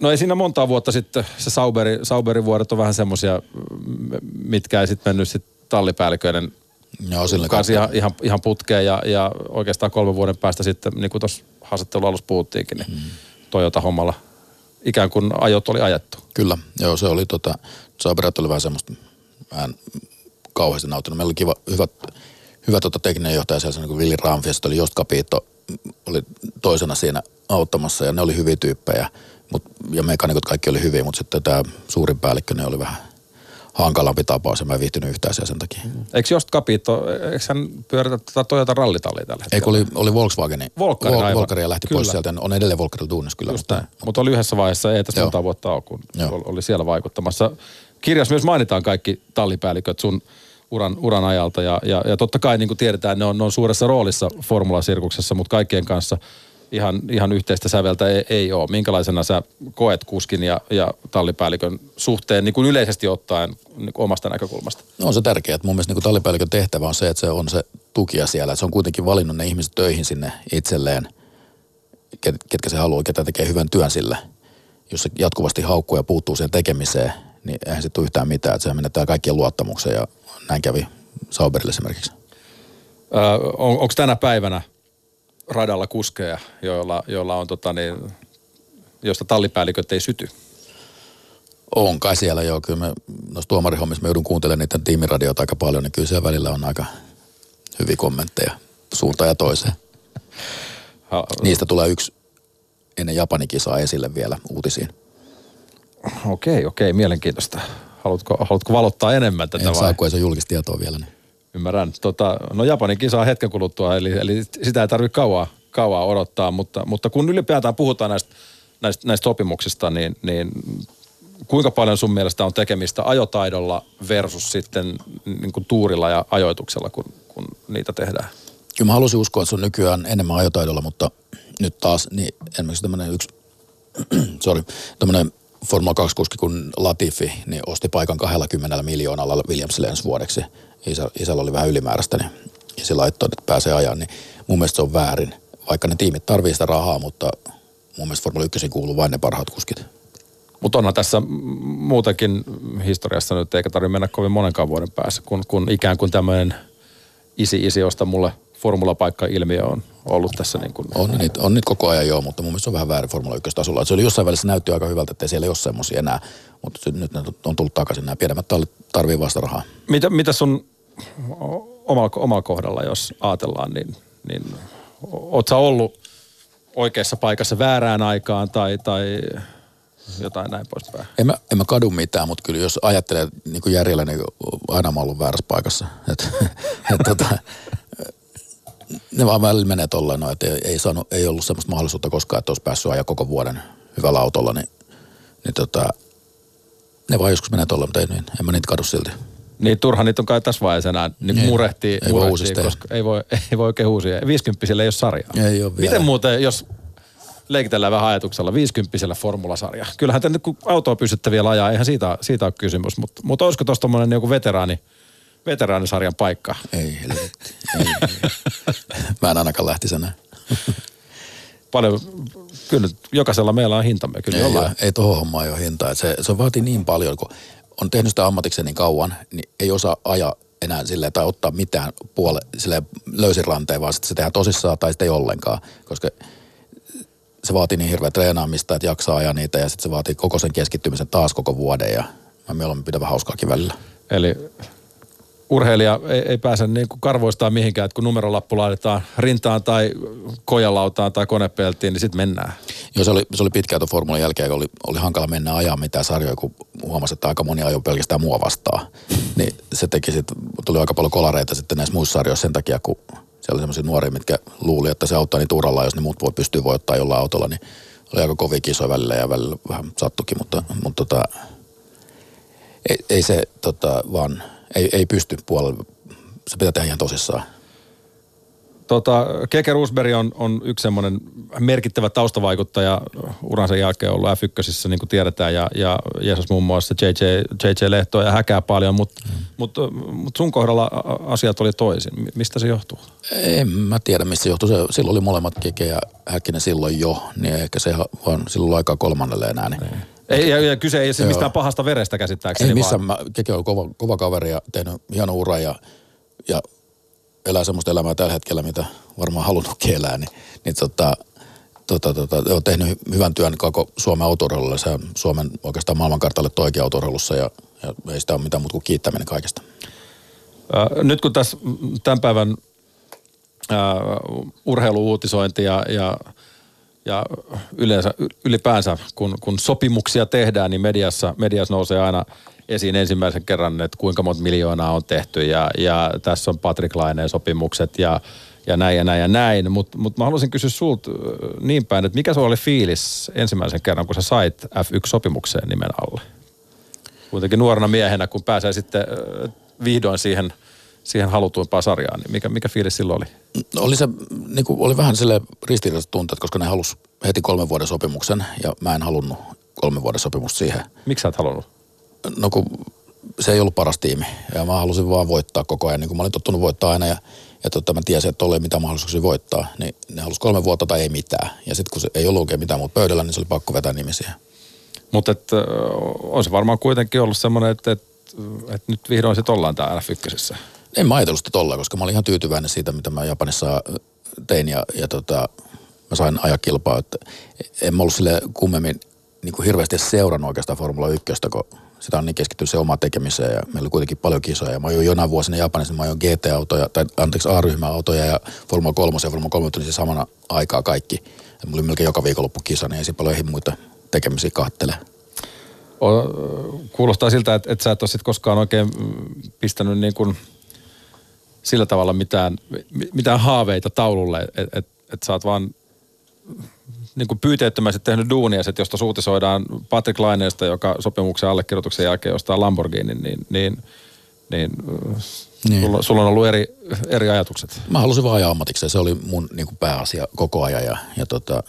S3: no ei siinä montaa vuotta sitten, se Sauberi, Sauberin vuodet on vähän semmoisia, mitkä ei sitten mennyt sitten tallipäälliköiden
S4: Joo, sillä
S3: kanssa ihan, ihan, ihan putkeen ja, ja oikeastaan kolmen vuoden päästä sitten, niin kuin tuossa haastattelun alussa puhuttiinkin, niin mm. Toyota-hommalla ikään kuin ajot oli ajettu.
S4: Kyllä, joo, se oli tota, Sauberat oli vähän semmoista, mä en kauheasti nautinut. Meillä oli kiva, hyvä, hyvä tota tekninen johtaja siellä, niin kuin Willi Ramfi, ja oli Jost Capito, oli toisena siinä auttamassa, ja ne oli hyviä tyyppejä, mut, ja mekanikot kaikki oli hyviä, mutta sitten tämä suurin päällikkö, ne oli vähän hankalampi tapaus, ja mä en viihtynyt yhtään sen takia. Mm.
S3: Eikö Jost Capito, eikö hän pyöritä tätä Toyota rallitallia tällä hetkellä?
S4: Eikö oli, oli Volkswagen,
S3: Volkkarin
S4: Vol. Volkkaria lähti
S3: Kyllä.
S4: pois sieltä, on edelleen Volkkarilla duunissa kyllä.
S3: Just
S4: mutta.
S3: Mutta oli yhdessä vaiheessa, ei tästä
S4: Joo.
S3: monta vuotta ole, kun
S4: Joo.
S3: ol- oli siellä vaikuttamassa. Kirjassa myös mainitaan kaikki tallipäälliköt sun uran, uran ajalta ja, ja, ja totta kai niin kuin tiedetään, ne on, ne on suuressa roolissa formulasirkuksessa, mutta kaikkien kanssa ihan, ihan yhteistä säveltä ei, ei ole. Minkälaisena sä koet kuskin ja, ja tallipäällikön suhteen niin kuin yleisesti ottaen niin kuin omasta näkökulmasta?
S4: No on se tärkeää, että mun mielestä niin tallipäällikön tehtävä on se, että se on se tukija siellä. Että se on kuitenkin valinnut ne ihmiset töihin sinne itselleen, ket- ketkä se haluaa, ketä tekee hyvän työn sillä. Jos se jatkuvasti haukkuu ja puuttuu siihen tekemiseen, niin eihän se tule yhtään mitään. Että se menetään kaikkien luottamuksen ja näin kävi Sauberille esimerkiksi.
S3: Öö, on, onko tänä päivänä radalla kuskeja, joilla, joilla on tota niin, josta tallipäälliköt ei syty?
S4: On kai siellä joo. Kyllä me noissa tuomarihommissa me joudun kuuntelemaan niiden tiimiradioita aika paljon, niin kyllä siellä välillä on aika hyviä kommentteja suuntaan ja toiseen.
S3: Ha,
S4: Niistä tulee yksi ennen Japanin kisaa esille vielä uutisiin.
S3: Okei, okei, mielenkiintoista. Haluatko, haluatko valottaa enemmän tätä
S4: En
S3: vai?
S4: saa, kun ei se julkista tietoa vielä. Niin.
S3: Ymmärrän. Tota, no Japanin on hetken kuluttua, eli, eli sitä ei tarvitse kauaa, kauaa odottaa, mutta, mutta kun ylipäätään puhutaan näistä, näistä, näistä sopimuksista, niin, niin kuinka paljon sun mielestä on tekemistä ajotaidolla versus sitten niin kuin tuurilla ja ajoituksella, kun, kun niitä tehdään?
S4: Kyllä mä halusin uskoa, että se on nykyään enemmän ajotaidolla, mutta nyt taas, niin esimerkiksi tämmöinen yksi, sorry, tämmöinen Formula 2-kuski kuin Latifi, niin osti paikan 20 miljoonalla Williamsille ensi vuodeksi. Isä, isällä oli vähän ylimääräistä, niin ja se laittoi, että pääsee ajan, niin mun mielestä se on väärin. Vaikka ne tiimit tarvii sitä rahaa, mutta mun mielestä Formula 1 kuuluu vain ne parhaat kuskit.
S3: Mutta onhan tässä muutenkin historiassa nyt, eikä tarvitse mennä kovin monenkaan vuoden päässä, kun, kun ikään kuin tämmöinen isi-isi, josta mulle formulapaikka-ilmiö on ollut tässä niin kuin
S4: On niitä, on niitä koko ajan joo, mutta mun mielestä se on vähän väärin Formula 1 tasolla. Se oli jossain välissä näytti aika hyvältä, että siellä ei ole semmoisia enää, mutta nyt ne on tullut takaisin. Nämä pienemmät tallit tarvii vasta rahaa.
S3: Mitä, mitä sun omalla, omalla kohdalla, jos ajatellaan, niin, niin oot sä ollut oikeassa paikassa väärään aikaan tai, tai jotain näin poispäin?
S4: En mä, en mä kadu mitään, mutta kyllä jos ajattelee niin kuin järjellä, niin aina mä ollut väärässä paikassa. Et, et, tota, ne vaan välillä menee tolleen, no, että ei, ei, saanut, ei ollut semmoista mahdollisuutta koskaan, että olisi päässyt ajaa koko vuoden hyvällä autolla, niin, niin tota, ne vaan joskus menee tolleen, mutta ei, niin, en mä niitä kadu silti.
S3: Niin turha niitä on kai tässä vaiheessa enää niin
S4: Ei.
S3: murehtii,
S4: Ei voi
S3: murehtii
S4: uusista tehdä.
S3: koska ei voi, ei voi oikein uusia. 50 ei ole sarjaa.
S4: Ei ole vielä.
S3: Miten muuten, jos leikitellään vähän ajatuksella, 50 formulasarja. Kyllähän nyt kun autoa pystytte vielä ajaa, eihän siitä, siitä ole kysymys, mutta, mutta olisiko tuossa tuommoinen joku veteraani, veteraanisarjan paikka?
S4: Ei, helvetti. Ei, ei. Mä en ainakaan lähtisi enää.
S3: Paljon, kyllä jokaisella meillä on hintamme, kyllä
S4: Ei,
S3: jollain.
S4: ei tuohon hommaan ole hintaa. Se, se vaatii niin paljon, kun on tehnyt sitä ammatikseen niin kauan, niin ei osaa ajaa enää silleen tai ottaa mitään puole, silleen löysin ranteen, vaan sitten se tehdään tosissaan tai sitten ei ollenkaan, koska se vaatii niin hirveä treenaamista, että jaksaa ajaa niitä ja sitten se vaatii koko sen keskittymisen taas koko vuoden ja mä mieluummin pidän vähän hauskaakin välillä.
S3: Eli urheilija ei, ei pääse niin kuin karvoistaan mihinkään, että kun numerolappu laitetaan rintaan tai kojalautaan tai konepeltiin, niin sitten mennään.
S4: Joo, se oli, se oli pitkään tuon formulan jälkeen, kun oli, oli hankala mennä ajaa mitään sarjoja, kun huomasi, että aika moni ajoi pelkästään mua vastaan. Niin se teki sit, tuli aika paljon kolareita sitten näissä muissa sarjoissa sen takia, kun siellä oli sellaisia nuoria, mitkä luuli, että se auttaa niitä uralla, jos ne muut voi pystyä voittaa jollain autolla, niin oli aika kovia kisoja välillä ja välillä vähän sattukin, mutta, mutta tota, ei, ei se tota, vaan, ei, ei pysty puolella, se pitää tehdä ihan tosissaan.
S3: Tota, Keke Roosberg on, on yksi semmoinen merkittävä taustavaikuttaja uransa jälkeen ollut F1, niin kuin tiedetään, ja, ja Jeesus muun muassa JJ, JJ Lehtoa ja häkää paljon, mutta mm. mut, mut sun kohdalla asiat oli toisin. Mi- Mistä se johtuu?
S4: En mä tiedä, mistä se johtui. Se, silloin oli molemmat Keke ja Häkkinen silloin jo, niin ehkä se vaan silloin aikaa kolmannelle enää. Niin.
S3: Ei, ja, ja kyse ei siis mistään pahasta verestä käsittääkseni.
S4: Ei missään,
S3: vaan,
S4: mä, Keke on kova, kova kaveri ja tehnyt hieno ura ja, ja elää semmoista elämää tällä hetkellä, mitä varmaan halunnutkin elää, niin, niin tota, tota, tota, on tehnyt hyvän työn koko Suomen autourheilulla. Se on Suomen oikeastaan maailmankartalle toikin autourheilussa ja, ja ei sitä ole mitään muuta kuin kiittäminen kaikesta.
S3: Äh, nyt kun tässä tämän päivän äh, urheiluuutisointi ja, ja, ja yleensä, ylipäänsä, kun, kun sopimuksia tehdään, niin mediassa, mediassa nousee aina esiin ensimmäisen kerran, että kuinka monta miljoonaa on tehty ja, ja tässä on Patrick Laineen sopimukset ja, ja näin ja näin ja näin. Mutta mut mä haluaisin kysyä sulta niin päin, että mikä se oli fiilis ensimmäisen kerran, kun sä sait F1-sopimukseen nimen alle? kuitenkin nuorena miehenä, kun pääsee sitten vihdoin siihen, siihen halutuimpaan sarjaan, niin mikä, mikä fiilis silloin oli?
S4: Oli se, niin kuin, oli vähän sille ristiriitaiset tunteet, koska ne halus heti kolmen vuoden sopimuksen ja mä en halunnut kolmen vuoden sopimusta siihen.
S3: Miksi sä et halunnut?
S4: No kun se ei ollut paras tiimi ja mä halusin vaan voittaa koko ajan, niin kuin mä olin tottunut voittaa aina ja, ja tota, mä tiesin, että tuolla ei mitään mahdollisuuksia voittaa, niin ne halusi kolme vuotta tai ei mitään. Ja sitten kun se ei ollut oikein mitään muuta pöydällä, niin se oli pakko vetää nimisiä.
S3: Mutta et, äh, on se varmaan kuitenkin ollut semmoinen, että et, et nyt vihdoin sitten ollaan täällä F1.
S4: En mä ajatellut sitä tolleen, koska mä olin ihan tyytyväinen siitä, mitä mä Japanissa tein ja, ja tota, mä sain ajakilpaa. Että en mä ollut sille kummemmin niin kuin hirveästi seurannut oikeastaan Formula 1, kun sitä on niin keskittynyt se oma tekemiseen ja meillä oli kuitenkin paljon kisoja. Mä ajoin jonain vuosina Japanissa, mä ajoin GT-autoja, tai anteeksi A-ryhmäautoja ja Formula 3 ja Formula 3 tuli samana aikaa kaikki Mulla oli melkein joka viikonloppu kisa, niin ei siinä paljon muita tekemisiä kahtele.
S3: Kuulostaa siltä, että, että sä et ole sit koskaan oikein pistänyt niin kuin sillä tavalla mitään, mitään haaveita taululle, että et, et sä oot vaan niin kuin pyyteettömästi tehnyt duunia, että josta suutisoidaan Patrick Laineesta, joka sopimuksen allekirjoituksen jälkeen ostaa Lamborghini, niin, niin, niin, niin. Sulla, sulla, on ollut eri, eri ajatukset.
S4: Mä halusin vaan ajaa ammatikseen, se oli mun niin kuin pääasia koko ajan ja, ja tota,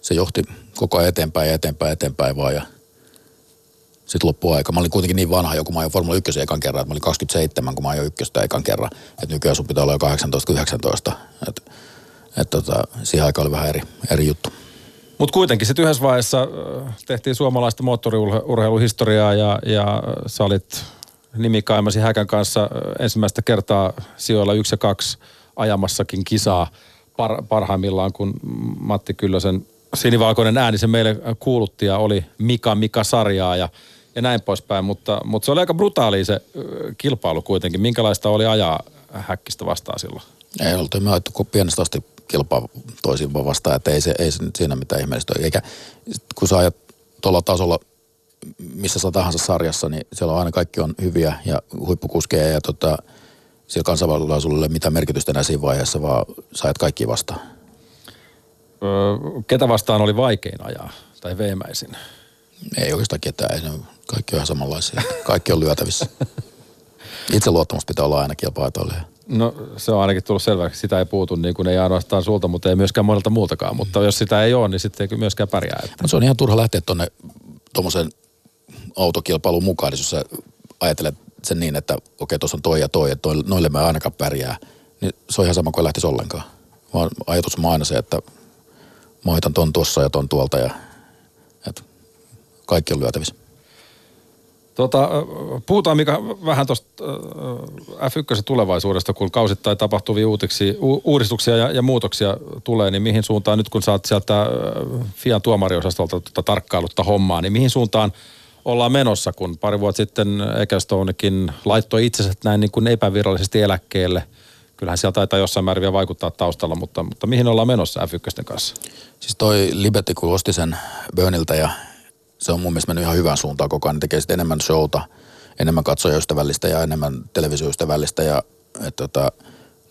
S4: se johti koko ajan eteenpäin ja eteenpäin eteenpäin vaan ja sitten loppuaika. Mä olin kuitenkin niin vanha joku, mä ajoin Formula 1 ekan kerran, että mä olin 27, kun mä ajoin ykköstä ekan kerran. Että nykyään sun pitää olla jo 18-19. Että et tota, siihen aikaan oli vähän eri, eri juttu.
S3: Mutta kuitenkin sitten yhdessä vaiheessa tehtiin suomalaista moottoriurheiluhistoriaa ja, ja sä olit nimikaimasi Häkän kanssa ensimmäistä kertaa sijoilla yksi ja kaksi ajamassakin kisaa par, parhaimmillaan, kun Matti Kyllösen sinivalkoinen ääni se meille kuulutti ja oli Mika Mika sarjaa ja, ja näin poispäin, mutta, mutta se oli aika brutaali se kilpailu kuitenkin. Minkälaista oli ajaa häkkistä vastaan silloin?
S4: Ei oltu, me ajettu pienestä asti kilpaa toisin vastaan, että ei, se, ei se nyt siinä mitään ihmeellistä ole. Eikä kun sä ajat tuolla tasolla missä sä tahansa sarjassa, niin siellä on aina kaikki on hyviä ja huippukuskeja ja tota, siellä kansainvälisellä mitä merkitystä enää siinä vaiheessa, vaan sä ajat kaikki vastaan.
S3: Öö, ketä vastaan oli vaikein ajaa tai veemäisin?
S4: Ei oikeastaan ketään, ei, kaikki on ihan samanlaisia. Kaikki on lyötävissä. Itseluottamus pitää olla aina kilpailijoille.
S3: No se on ainakin tullut selväksi. Sitä ei puutu niin kuin ei ainoastaan sulta, mutta ei myöskään monelta muultakaan. Mutta jos sitä ei ole, niin sitten ei myöskään pärjää. Että...
S4: No, se on ihan turha lähteä tuonne tuommoisen autokilpailun mukaan, jos sä ajattelet sen niin, että okei, tuossa on toi ja toi, että noille mä ainakaan pärjää, niin se on ihan sama kuin lähtisi ollenkaan. Vaan ajatus on aina se, että mä ton tuossa ja ton tuolta ja että kaikki on lyötävissä.
S3: Tota, puhutaan Mika vähän tuosta F1 tulevaisuudesta, kun kausittain tapahtuvia uutiksi, uudistuksia ja, ja muutoksia tulee, niin mihin suuntaan nyt kun saat sieltä Fian tuomariosastolta tuota tarkkailutta hommaa, niin mihin suuntaan ollaan menossa, kun pari vuotta sitten Ekelstonekin laittoi itsensä näin niin kuin epävirallisesti eläkkeelle. Kyllähän sieltä taitaa jossain määrin vielä vaikuttaa taustalla, mutta, mutta mihin ollaan menossa F1 kanssa?
S4: Siis toi Liberty, kun osti sen Burnilta ja se on mun mielestä mennyt ihan hyvään suuntaan koko ajan. Ne tekee sitten enemmän showta, enemmän katsojaystävällistä ja enemmän televisioystävällistä ja että tota,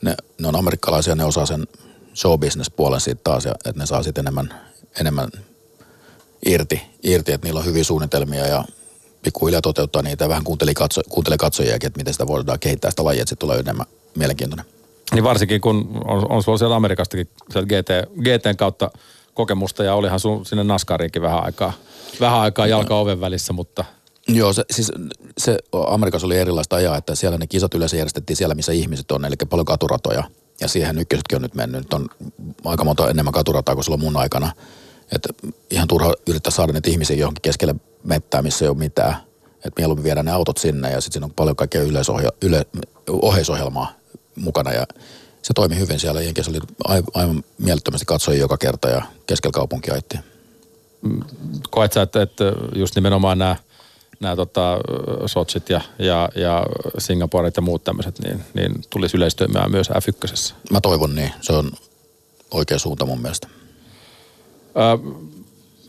S4: ne, ne, on amerikkalaisia, ne osaa sen showbusiness-puolen siitä taas ja että ne saa sitten enemmän, enemmän irti, irti, että niillä on hyviä suunnitelmia ja pikkuhiljaa toteuttaa niitä ja vähän kuunteli, katso, kuunteli katsojiakin, että miten sitä voidaan kehittää sitä lajia, että se tulee enemmän mielenkiintoinen.
S3: Niin varsinkin kun on, on sulla siellä Amerikastakin GT, GTn kautta kokemusta ja olihan sun sinne NASCARiinkin vähän aikaa, vähän aikaa jalka oven välissä, mutta...
S4: Joo, se, siis se Amerikassa oli erilaista ajaa, että siellä ne kisat yleensä järjestettiin siellä, missä ihmiset on, eli paljon katuratoja. Ja siihen ykkösetkin on nyt mennyt. Nyt on aika monta enemmän katurataa kuin silloin mun aikana. Että ihan turha yrittää saada niitä ihmisiä johonkin keskelle mettää, missä ei ole mitään. Että mieluummin viedään ne autot sinne ja sitten siinä on paljon kaikkea yleisohja, yle, oheisohjelmaa mukana. Ja se toimi hyvin siellä. Jenkeissä oli aivan mielettömästi katsojia joka kerta ja keskellä kaupunkia ajettiin.
S3: Koet sä, että, että just nimenomaan nämä nämä tota, Sotsit ja, ja, ja Singaporeit ja muut tämmöiset, niin, niin tulisi yleistymään myös F1.
S4: Mä toivon niin. Se on oikea suunta mun mielestä.
S3: Ö,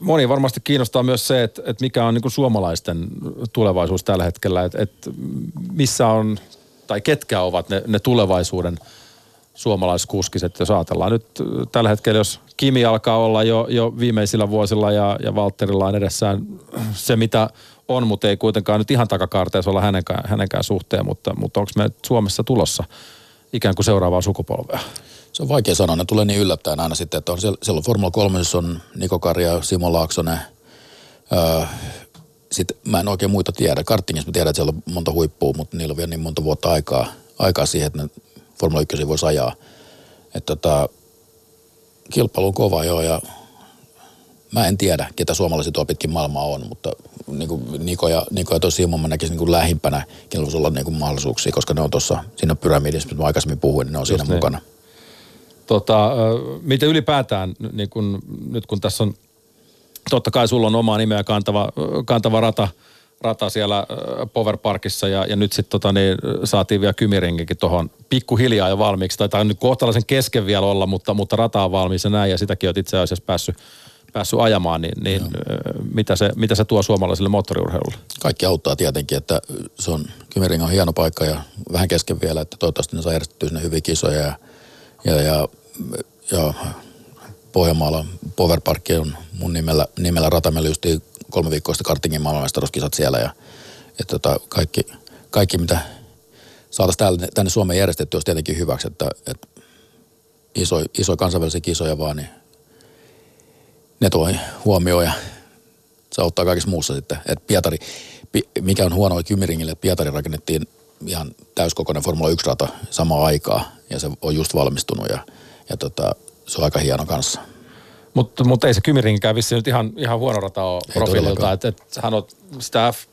S3: moni varmasti kiinnostaa myös se, että, että mikä on niin kuin suomalaisten tulevaisuus tällä hetkellä, että, että missä on, tai ketkä ovat ne, ne tulevaisuuden – suomalaiskuskiset, jos ajatellaan nyt tällä hetkellä, jos Kimi alkaa olla jo, jo viimeisillä vuosilla ja, ja Valtterilla on edessään se, mitä on, mutta ei kuitenkaan nyt ihan takakaarteessa olla hänenkään, hänenkään suhteen, mutta, mutta onko me Suomessa tulossa ikään kuin seuraavaa sukupolvea?
S4: Se on vaikea sanoa, ne tulee niin yllättäen aina sitten, että on siellä, siellä on Formula 3, on Niko Karja, Simo Laaksonen, öö, sitten mä en oikein muita tiedä. Kartingissa mä tiedän, että siellä on monta huippua, mutta niillä on vielä niin monta vuotta aikaa, aikaa siihen, että ne Formula 1 voisi ajaa. Että tota, kilpailu on kova joo ja mä en tiedä, ketä suomalaisia tuolla pitkin maailmaa on, mutta niin kuin Niko ja, Niko ja tosi mä näkisin niin kuin lähimpänä, voisi olla niin kuin mahdollisuuksia, koska ne on tuossa siinä pyramidissa, mitä mä aikaisemmin puhuin, niin ne on Just siinä niin. mukana.
S3: Tota, miten ylipäätään, niin kun, nyt kun tässä on, totta kai sulla on oma nimeä kantava, kantava rata, rata siellä Power Parkissa ja, ja nyt sitten tota, niin, saatiin vielä Kymiringinkin tuohon pikkuhiljaa jo valmiiksi. Taitaa nyt kohtalaisen kesken vielä olla, mutta, mutta rata on valmis ja näin ja sitäkin olet itse asiassa päässyt, päässyt ajamaan, niin, niin mitä, se, mitä se tuo suomalaiselle moottoriurheilulle?
S4: Kaikki auttaa tietenkin, että se on, Kymiring on hieno paikka ja vähän kesken vielä, että toivottavasti ne saa järjestettyä sinne hyviä kisoja ja, ja, ja, ja Pohjanmaalla Power Park on mun nimellä, nimellä rata. Meillä just kolme viikkoa sitten kartingin maailmanmestaruuskisat siellä ja, ja tota, kaikki, kaikki, mitä saataisiin tänne, Suomeen järjestettyä, olisi tietenkin hyväksi, että, että iso, iso kansainvälisiä kisoja vaan, niin ne tuo huomioon ja se auttaa kaikessa muussa sitten. Et Pietari, mikä on huono Kymiringille, että Pietari rakennettiin ihan täyskokoinen Formula 1-rata samaan aikaa ja se on just valmistunut ja, ja tota, se on aika hieno kanssa.
S3: Mutta mut ei se Kymiringikään vissi nyt ihan, ihan huono rata ole profiililta. Että et, hän on sitä F,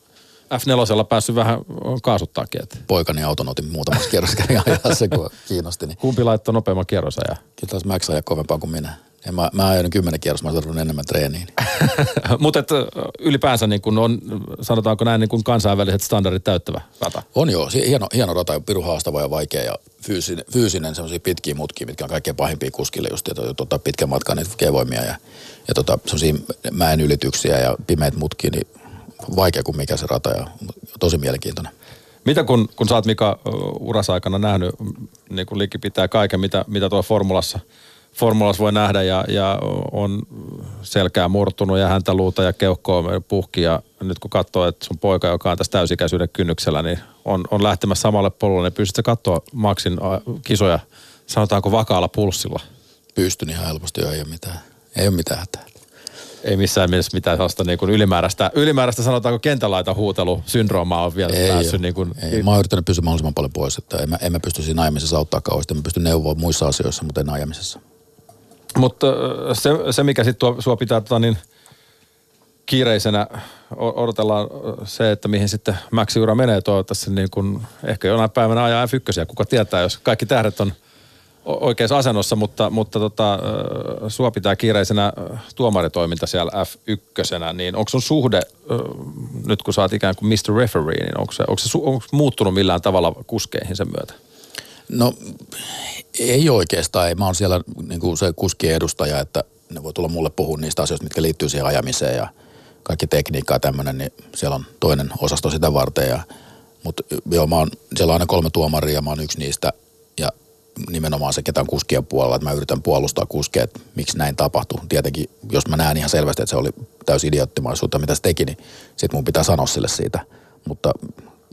S3: F4 päässyt vähän kaasuttaakin. Et.
S4: Poikani auton otin muutamassa kierroskärjää ajaa se, kun kiinnosti. Niin.
S3: Kumpi laittoi nopeamman kierrosajan?
S4: Kyllä taas Max ajaa kovempaa kuin minä. Ja mä, mä ajan kymmenen kierrosta, mä tarvitsen enemmän treeniä.
S3: Mutta ylipäänsä niin kun on, sanotaanko näin, niin kun kansainväliset standardit täyttävä rata?
S4: On joo, hieno, hieno rata, piru haastava ja vaikea ja fyysinen, fyysinen semmoisia pitkiä mutkia, mitkä on kaikkein pahimpia kuskille just, että tota, pitkän matkan niitä kevoimia ja, ja tota, semmoisia mäen ylityksiä ja pimeät mutkia, niin vaikea kuin mikä se rata ja tosi mielenkiintoinen.
S3: Mitä kun, kun sä oot Mika urasaikana nähnyt niin kun pitää kaiken, mitä, mitä tuo formulassa – formulassa voi nähdä ja, ja on selkää murtunut ja häntä luuta ja keuhkoa puhki ja nyt kun katsoo, että sun poika, joka on tässä täysikäisyyden kynnyksellä, niin on, on lähtemässä samalle polulle, niin pystytkö katsoa Maxin kisoja, sanotaanko vakaalla pulssilla?
S4: Pystyn ihan helposti, ei ole mitään, ei ole mitään hätää.
S3: Ei missään mielessä mitään sellaista niin kuin ylimääräistä, ylimääräistä sanotaanko kentälaita huutelu syndroomaa on vielä ei päässyt. Niin kuin...
S4: ei, mä oon yrittänyt pysyä mahdollisimman paljon pois, että en mä, en mä pysty siinä ajamisessa auttaa kauheasti. Mä pystyn neuvoa muissa asioissa, mutta en ajamisessa.
S3: Mutta se, se, mikä sitten sua pitää tota niin, kiireisenä odotellaan se, että mihin sitten Maxi-ura menee toivottavasti niin kun ehkä jonain päivänä ajaa F1, kuka tietää, jos kaikki tähdet on oikeassa asennossa, mutta, mutta tota, sua pitää kiireisenä tuomaritoiminta siellä F1, niin onko sun suhde, nyt kun sä oot ikään kuin Mr. Referee, niin onko se, onko se, onko muuttunut millään tavalla kuskeihin sen myötä?
S4: No ei oikeastaan. Ei. Mä oon siellä niin kuin se kuskien edustaja, että ne voi tulla mulle puhua niistä asioista, mitkä liittyy siihen ajamiseen ja kaikki tekniikkaa ja tämmöinen, niin siellä on toinen osasto sitä varten. Ja, mutta joo, mä oon, siellä on aina kolme tuomaria ja mä oon yksi niistä ja nimenomaan se, ketä on kuskien puolella, että mä yritän puolustaa kuskeja, että miksi näin tapahtui. Tietenkin, jos mä näen ihan selvästi, että se oli täysin idioottimaisuutta, mitä se teki, niin sit mun pitää sanoa sille siitä. Mutta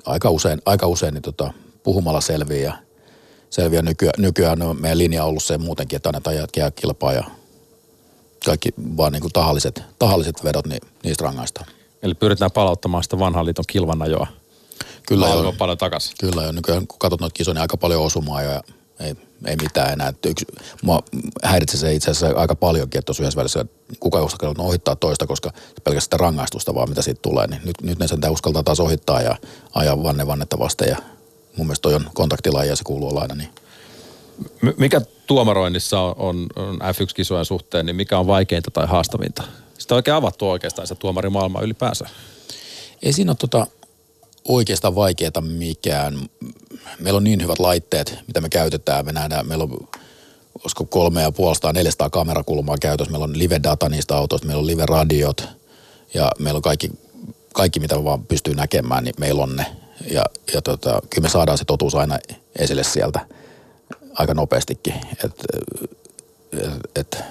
S4: aika usein, aika usein niin tota, puhumalla selviää ja selviä. Nykyään, nykyään on meidän linja on ollut se muutenkin, että annetaan jätkiä kilpaa ja kaikki vaan niin kuin tahalliset, tahalliset vedot, niin niistä rangaistaan.
S3: Eli pyritään palauttamaan sitä vanhan liiton kilvanajoa.
S4: Kyllä jo.
S3: paljon takaisin.
S4: Kyllä jo. Nykyään kun katsot noita kisoja, niin aika paljon osumaa ja ei, ei mitään enää. Että yksi, mua häiritsee se itse asiassa aika paljonkin, että tuossa yhdessä välissä kuka uskaltaa ohittaa toista, koska pelkästään rangaistusta vaan mitä siitä tulee. Niin nyt, nyt ne sen uskaltaa taas ohittaa ja ajaa vanne vannetta vasten ja mun mielestä toi on kontaktilaji ja se kuuluu olla aina niin.
S3: Mikä tuomaroinnissa on, on, on F1-kisojen suhteen, niin mikä on vaikeinta tai haastavinta? Sitä on oikein avattu oikeastaan se tuomarimaailma ylipäänsä.
S4: Ei siinä ole tota oikeastaan vaikeaa mikään. Meillä on niin hyvät laitteet, mitä me käytetään. Me nähdään, meillä on olisiko kolme ja puolestaan 400 kamerakulmaa käytössä. Meillä on live-data niistä autoista, meillä on live-radiot ja meillä on kaikki, kaikki mitä vaan pystyy näkemään, niin meillä on ne ja, ja tota, kyllä me saadaan se totuus aina esille sieltä aika nopeastikin. Et, et, et,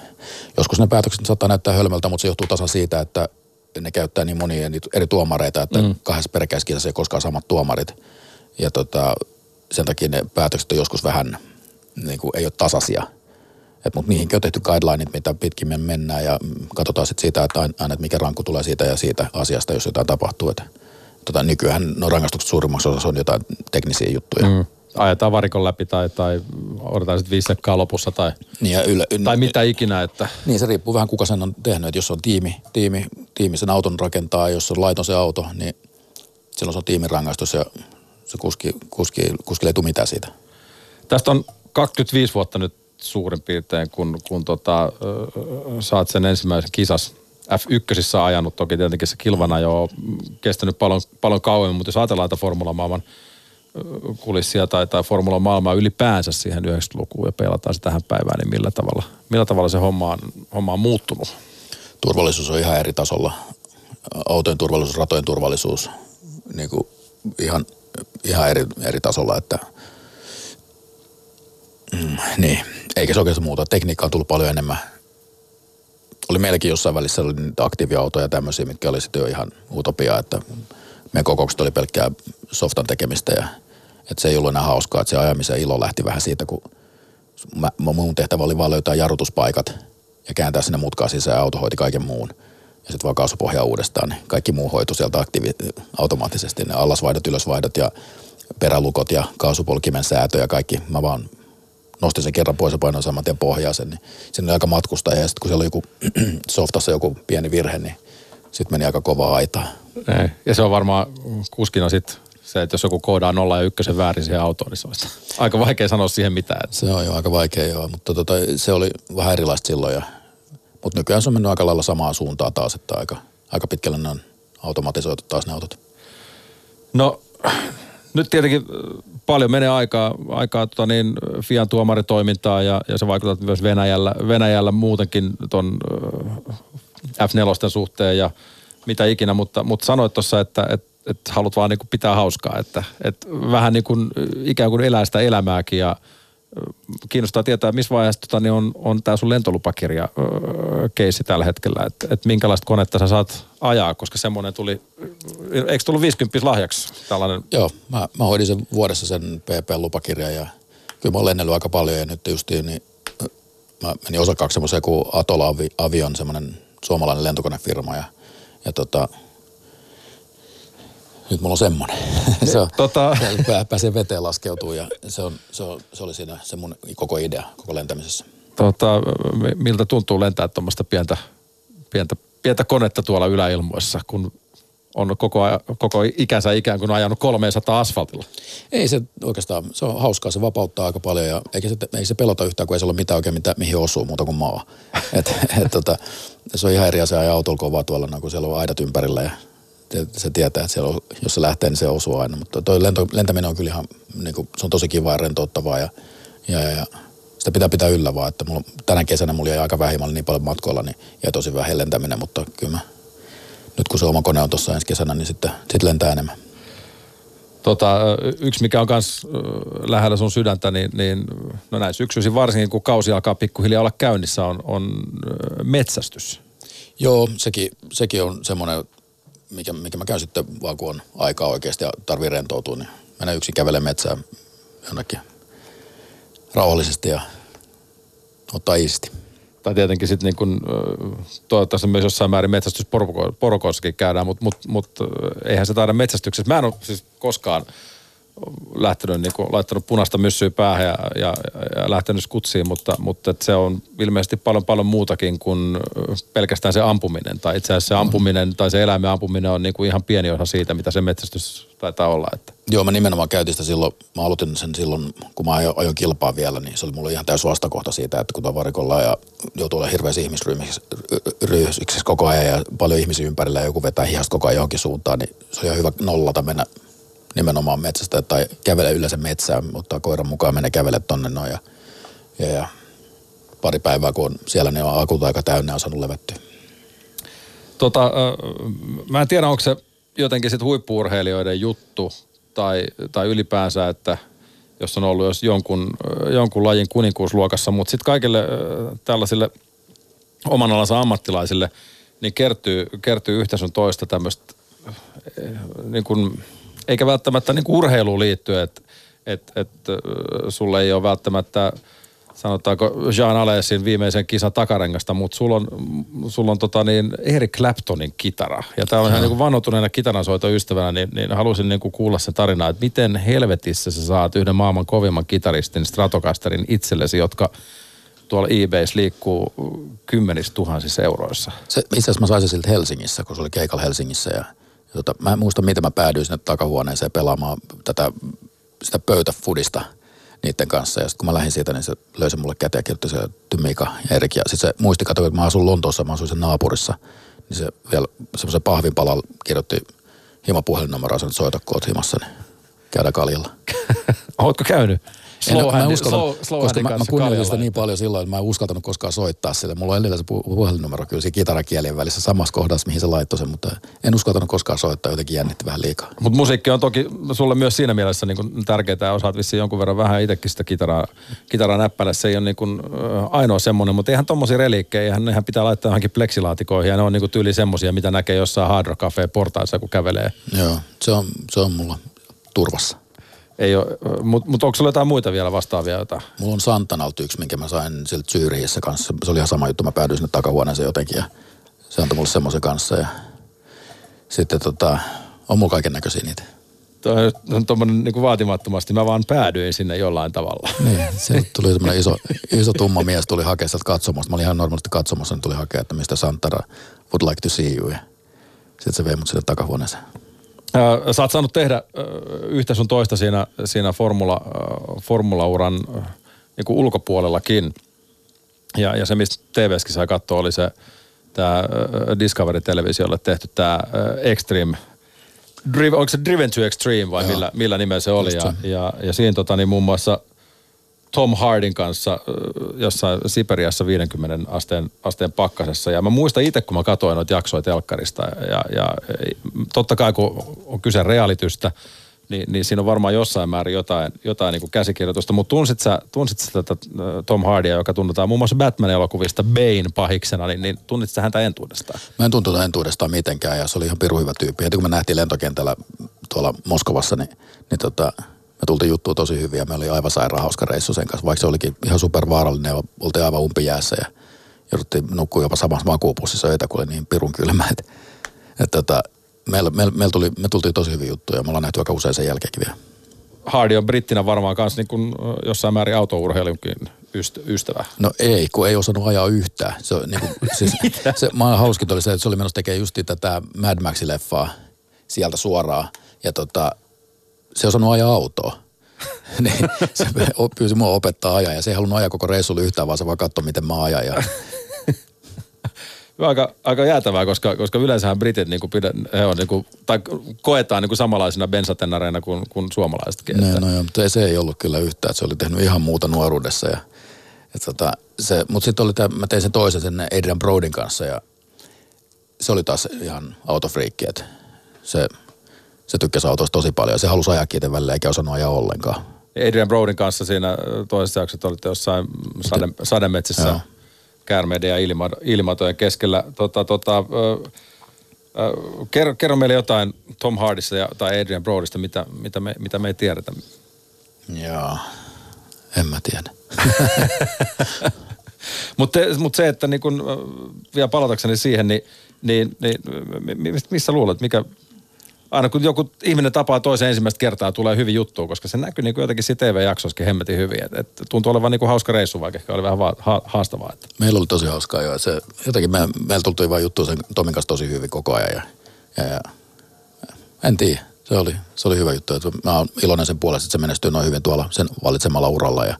S4: joskus ne päätökset saattaa näyttää hölmöltä, mutta se johtuu tasan siitä, että ne käyttää niin monia eri tuomareita, että mm. kahdessa peräkkäiskisassa ei koskaan samat tuomarit. Ja tota, sen takia ne päätökset on joskus vähän, niin kuin, ei ole tasaisia. Mutta niihinkin on tehty guidelineit, mitä pitkin mennään ja katsotaan sitten siitä, että aina, että mikä rankku tulee siitä ja siitä asiasta, jos jotain tapahtuu. Että tota, nykyään no rangaistukset suurimmaksi osassa on jotain teknisiä juttuja. Mm.
S3: Ajetaan varikon läpi tai, tai odotetaan sitten viisi sekkaa lopussa tai, niin ja yllä, tai mitä ikinä. Että.
S4: Niin se riippuu vähän kuka sen on tehnyt. Että jos on tiimi, tiimi, tiimi sen auton rakentaa, jos on laiton se auto, niin silloin se on tiimin rangaistus ja se kuski, kuski, kuskille ei tule mitään siitä.
S3: Tästä on 25 vuotta nyt suurin piirtein, kun, kun tota, saat sen ensimmäisen kisas F1 ajanut, toki tietenkin se kilvana jo on kestänyt paljon, paljon kauemmin, mutta jos ajatellaan, että Formula maailman kulissia tai, tai Formula maailmaa ylipäänsä siihen 90-lukuun ja peilataan se tähän päivään, niin millä tavalla, millä tavalla se homma on, homma on muuttunut?
S4: Turvallisuus on ihan eri tasolla. Autojen turvallisuus, ratojen turvallisuus, niin kuin ihan, ihan eri, eri tasolla, että mm, niin, eikä se oikeastaan muuta. Tekniikka on tullut paljon enemmän. Oli meilläkin jossain välissä oli niitä aktiiviautoja ja tämmöisiä, mitkä oli sitten jo ihan utopia, että meidän kokoukset oli pelkkää softan tekemistä ja että se ei ollut enää hauskaa, että se ajamisen ilo lähti vähän siitä, kun mä, mun tehtävä oli vaan löytää jarrutuspaikat ja kääntää sinne mutkaa sisään ja auto hoiti kaiken muun. Ja sitten vaan kaasupohjaa uudestaan, niin kaikki muu hoitu sieltä aktiivi- automaattisesti. Ne allasvaihdot, ylösvaihdot ja perälukot ja kaasupolkimen säätö ja kaikki. Mä vaan nostin sen kerran pois ja painoin saman tien pohjaa sen. Niin siinä oli aika matkusta ja sitten kun siellä oli joku softassa joku pieni virhe, niin sitten meni aika kovaa aitaa.
S3: Ei. Ja se on varmaan kuskina sitten se, että jos joku koodaa nolla ja ykkösen väärin siihen autoon, niin se on aika vaikea sanoa siihen mitään.
S4: Se on jo aika vaikea joo, mutta tota, se oli vähän erilaista silloin. Ja, mutta nykyään se on mennyt aika lailla samaan suuntaan taas, että aika, aika pitkälle ne on automatisoitu taas ne autot.
S3: No nyt tietenkin paljon menee aikaa, aikaa tota niin, Fian tuomaritoimintaa ja, ja se vaikuttaa myös Venäjällä, Venäjällä muutenkin ton äh, F4 suhteen ja mitä ikinä, mutta, mutta sanoit tuossa, että, että, että haluat vaan niin pitää hauskaa, että, että vähän niin kuin ikään kuin elää sitä elämääkin ja kiinnostaa tietää, missä vaiheessa tota, niin on, on tämä sun lentolupakirja keissi tällä hetkellä, että et minkälaista konetta sä saat ajaa, koska semmoinen tuli, eikö tullut 50 lahjaksi tällainen?
S4: Joo, mä, mä hoidin sen vuodessa sen PP-lupakirjan ja kyllä mä oon lennellyt aika paljon ja nyt justiin niin mä menin osakaaksi semmoiseen kuin Atola Avion, semmoinen suomalainen lentokonefirma ja, ja tota, nyt mulla on semmoinen. se on, tota... pääsee veteen laskeutuu ja se, on, se, on, se oli siinä se mun koko idea koko lentämisessä.
S3: Tota, miltä tuntuu lentää tuommoista pientä, pientä, pientä konetta tuolla yläilmoissa, kun on koko, koko ikänsä ikään kuin ajanut 300 asfaltilla?
S4: Ei se oikeastaan, se on hauskaa, se vapauttaa aika paljon ja eikä se, ei se pelota yhtään, kun ei se ole mitään oikein, mitä, mihin osuu muuta kuin maa. et, et, tota, se on ihan eri asia ajaa autolla kovaa tuolla, kun siellä on aidat ympärillä ja se tietää, että siellä on, jos se lähtee, niin se osuu aina. Mutta toi lento, lentäminen on kyllä ihan, niin kuin, se on tosi kiva ja rentouttavaa ja, ja, ja sitä pitää pitää yllä vaan, että mulla, tänä kesänä mulla jäi aika vähin, niin paljon matkoilla, niin jäi tosi vähän lentäminen, mutta kyllä mä, nyt kun se oma kone on tuossa ensi kesänä, niin sitten sit lentää enemmän.
S3: Tota, yksi, mikä on myös lähellä sun sydäntä, niin, niin no näin syksyisin varsinkin, kun kausi alkaa pikkuhiljaa olla käynnissä, on, on metsästys.
S4: Joo, sekin, sekin on semmoinen mikä, mikä mä käyn sitten vaan kun on aikaa oikeasti ja tarvii rentoutua, niin mennä yksin kävele metsään jonnekin rauhallisesti ja ottaa iisti.
S3: Tai tietenkin sitten niin kun, toivottavasti myös jossain määrin metsästysporukoissakin käydään, mutta mut, mut, eihän se taida metsästyksessä. Mä en ole siis koskaan lähtenyt, niin kuin, laittanut punaista myssyä päähän ja, ja, ja lähtenyt skutsiin, mutta, mutta se on ilmeisesti paljon paljon muutakin kuin pelkästään se ampuminen. Tai itse asiassa se ampuminen tai se eläimen ampuminen on niin kuin ihan pieni osa siitä, mitä se metsästys taitaa olla. Että.
S4: Joo, mä nimenomaan käytin sitä silloin, mä aloitin sen silloin, kun mä ajoin, ajoin kilpaa vielä, niin se oli mulle ihan täys vastakohta siitä, että kun tavarikolla ja joutuu olla hirveässä ihmisryhmiksi koko ajan ja paljon ihmisiä ympärillä ja joku vetää hihasta koko ajan johonkin suuntaan, niin se on ihan hyvä nollata mennä nimenomaan metsästä tai kävele yleensä metsään, ottaa koiran mukaan, mene kävele tonne noin ja, ja, ja pari päivää kun on siellä, niin on akut aika täynnä on saanut levättyä.
S3: Tota, mä en tiedä, onko se jotenkin sit huippuurheilijoiden juttu tai, tai ylipäänsä, että jos on ollut jos jonkun, jonkun lajin kuninkuusluokassa, mutta sitten kaikille tällaisille oman alansa ammattilaisille, niin kertyy, kertyy yhtä sun toista tämmöistä niin kuin eikä välttämättä niin urheiluun liittyen, että et, et, sulle ei ole välttämättä sanotaanko Jean Alessin viimeisen kisan takarengasta, mutta sulla on, sul on tota niin Eric Claptonin kitara. Ja tämä on ihan niin kuin vannotuneena kitaransoitoystävänä, niin, niin halusin niin kuin kuulla sen tarinaa, että miten helvetissä sä saat yhden maailman kovimman kitaristin Stratocasterin itsellesi, jotka tuolla eBayssä liikkuu kymmenissä tuhansissa euroissa.
S4: Se, itse asiassa mä saisin siltä Helsingissä, kun se oli keikalla Helsingissä ja tota, mä en muista, miten mä päädyin sinne takahuoneeseen pelaamaan tätä, sitä pöytäfudista niiden kanssa. Ja sitten kun mä lähdin siitä, niin se löysi mulle käteen ja kirjoitti se Mika ja Erik. Ja sitten se muisti, katsoin, että mä asun Lontoossa, mä asuin sen naapurissa. niin se vielä semmoisen pahvin palalla kirjoitti himapuhelinnumero, että soita kun himassa, niin käydä kaljalla.
S3: Ootko käynyt? Slow
S4: mä
S3: handi-
S4: uskallan,
S3: slow- slow
S4: koska mä, mä
S3: kaljalla,
S4: sitä niin paljon silloin, että mä en uskaltanut koskaan soittaa sille. Mulla on edelleen se pu- puhelinnumero kyllä siinä kitarakielien välissä samassa kohdassa, mihin se laittoi sen, mutta en uskaltanut koskaan soittaa, jotenkin jännitti vähän liikaa.
S3: Mutta musiikki on toki sulle myös siinä mielessä niin kuin tärkeää, osaat vissiin jonkun verran vähän itsekin sitä kitaraa, kitaraa näppäillä. Se ei ole niin kuin, äh, ainoa semmoinen, mutta eihän tommosia reliikkejä, eihän nehän pitää laittaa johonkin pleksilaatikoihin, ja ne on niin kuin tyyli semmosia, mitä näkee jossain Hard Rock Cafe portaissa, kun kävelee.
S4: Joo, se on, se on mulla turvassa.
S3: Ei ole, mutta mut onko sulla jotain muita vielä vastaavia jotain?
S4: Mulla on Santanalta yksi, minkä mä sain sieltä Syyriissä kanssa. Se oli ihan sama juttu, mä päädyin sinne takahuoneeseen jotenkin ja se antoi mulle semmoisen kanssa. Ja sitten tota, on mulla kaiken näköisiä niitä.
S3: Toi on tuommoinen niin vaatimattomasti, mä vaan päädyin sinne jollain tavalla.
S4: Niin, sieltä tuli semmoinen iso, iso tumma mies tuli hakemaan sieltä katsomasta. Mä olin ihan normaalisti katsomassa, niin tuli hakea, että mistä Santara would like to see you. Ja sitten se vei mut sinne takahuoneeseen.
S3: Sä oot saanut tehdä yhtä sun toista siinä, siinä formula, formulauran niin kuin ulkopuolellakin. Ja, ja se, mistä TVskin sai katsoa, oli se tämä Discovery-televisiolle tehty tämä Extreme, Driv, onko se Driven to Extreme vai
S4: Joo.
S3: millä, millä nimellä se oli. Ja, ja, ja siinä tota, niin muun muassa Tom Hardin kanssa jossain Siperiassa 50 asteen, asteen pakkasessa. Ja mä muistan itse, kun mä katsoin noita jaksoja telkkarista. Ja, ja totta kai, kun on kyse realitystä, niin, niin siinä on varmaan jossain määrin jotain, jotain niin kuin käsikirjoitusta. Mutta tunsit sä, tunsit sä tätä Tom Hardia, joka tunnetaan muun muassa Batman-elokuvista Bane pahiksena, niin, niin tunsit sä häntä entuudestaan?
S4: Mä en tuntunut entuudestaan mitenkään ja se oli ihan pirun hyvä tyyppi. Heti kun me nähtiin lentokentällä tuolla Moskovassa, niin, niin tota, me tultiin juttuun tosi hyvin ja me oli aivan sairaan hauska reissu sen kanssa. Vaikka se olikin ihan supervaarallinen ja oltiin aivan umpijäässä ja jouduttiin nukkua jopa samassa makuupussissa öitä, kun oli niin pirun kylmä. Että, että tota, meillä, meillä, meillä tuli, me tultiin tosi hyviä juttuja ja me ollaan nähty aika usein sen jälkeenkin vielä.
S3: Hardi on brittinä varmaan kanssa niin kuin jossain määrin autourheilunkin yst- ystävä.
S4: No ei, kun ei osannut ajaa yhtään. Se, niin kuin, siis, se, mä hauskin oli se, että se oli menossa tekemään just tätä Mad Max-leffaa sieltä suoraan. Ja tota, se ei osannut ajaa autoa. niin, se pyysi mua opettaa ajaa ja se ei halunnut ajaa koko reissulla yhtään, vaan se vaan katsoi, miten mä ajan. Ja,
S3: Aika, aika jäätävää, koska, koska yleensähän britit niin kuin pidä, he on niin kuin, tai koetaan niin kuin samanlaisina bensatennareina kuin, kuin suomalaisetkin.
S4: no,
S3: että-
S4: no joo, mutta ei, se ei ollut kyllä yhtään. että Se oli tehnyt ihan muuta nuoruudessa. Ja, ja tota, se, mutta sitten oli tämä, mä tein sen toisen sen Adrian Brodin kanssa ja se oli taas ihan autofriikki, että se, se tykkäsi autosta tosi paljon se halusi ajaa välillä eikä osannut ajaa ollenkaan.
S3: Adrian Brodin kanssa siinä toisessa jaksossa olitte jossain sade, sademetsissä
S4: Joo.
S3: käärmeiden ja ilma, ilmatojen keskellä. Tota, tota, ö, ö, kerro, kerro meille jotain Tom Hardista ja, tai Adrian Brodista, mitä, mitä, me, mitä me ei tiedetä.
S4: Joo, en mä tiedä.
S3: Mutta mut se, että niin kun, vielä palatakseni siihen, niin, niin, niin mi- mi- missä luulet, mikä, aina kun joku ihminen tapaa toisen ensimmäistä kertaa, tulee hyvin juttu, koska se näkyy niin kuin jotenkin siinä TV-jaksoissakin hemmetin hyvin. Et, et tuntuu olevan niin kuin hauska reissu, vaikka ehkä oli vähän va- ha- haastavaa. Että.
S4: Meillä oli tosi hauskaa jo. Se, jotenkin me, meillä tultiin vaan juttu sen Tomin kanssa tosi hyvin koko ajan. Ja, ja, ja en tiedä. Se oli, se oli hyvä juttu. Että mä oon iloinen sen puolesta, että se menestyy noin hyvin tuolla sen valitsemalla uralla. Ja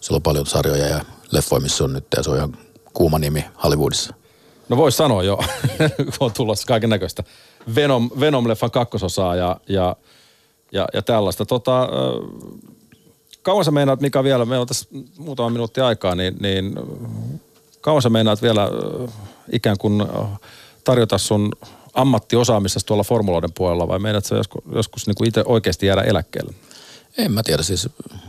S4: sillä on paljon sarjoja ja leffoja, missä on nyt. Ja se on ihan kuuma nimi Hollywoodissa.
S3: No voisi sanoa jo, kun on tulossa kaiken näköistä Venom, Venom-leffan kakkososaa ja, ja, ja, ja tällaista. Tota, kauan sä meinaat, Mika vielä, meillä on tässä muutama minuutti aikaa, niin, niin kauan sä meinaat vielä ikään kuin tarjota sun ammattiosaamista tuolla formuloiden puolella vai meinaat sä joskus, joskus niin itse oikeasti jäädä eläkkeelle?
S4: En mä tiedä, siis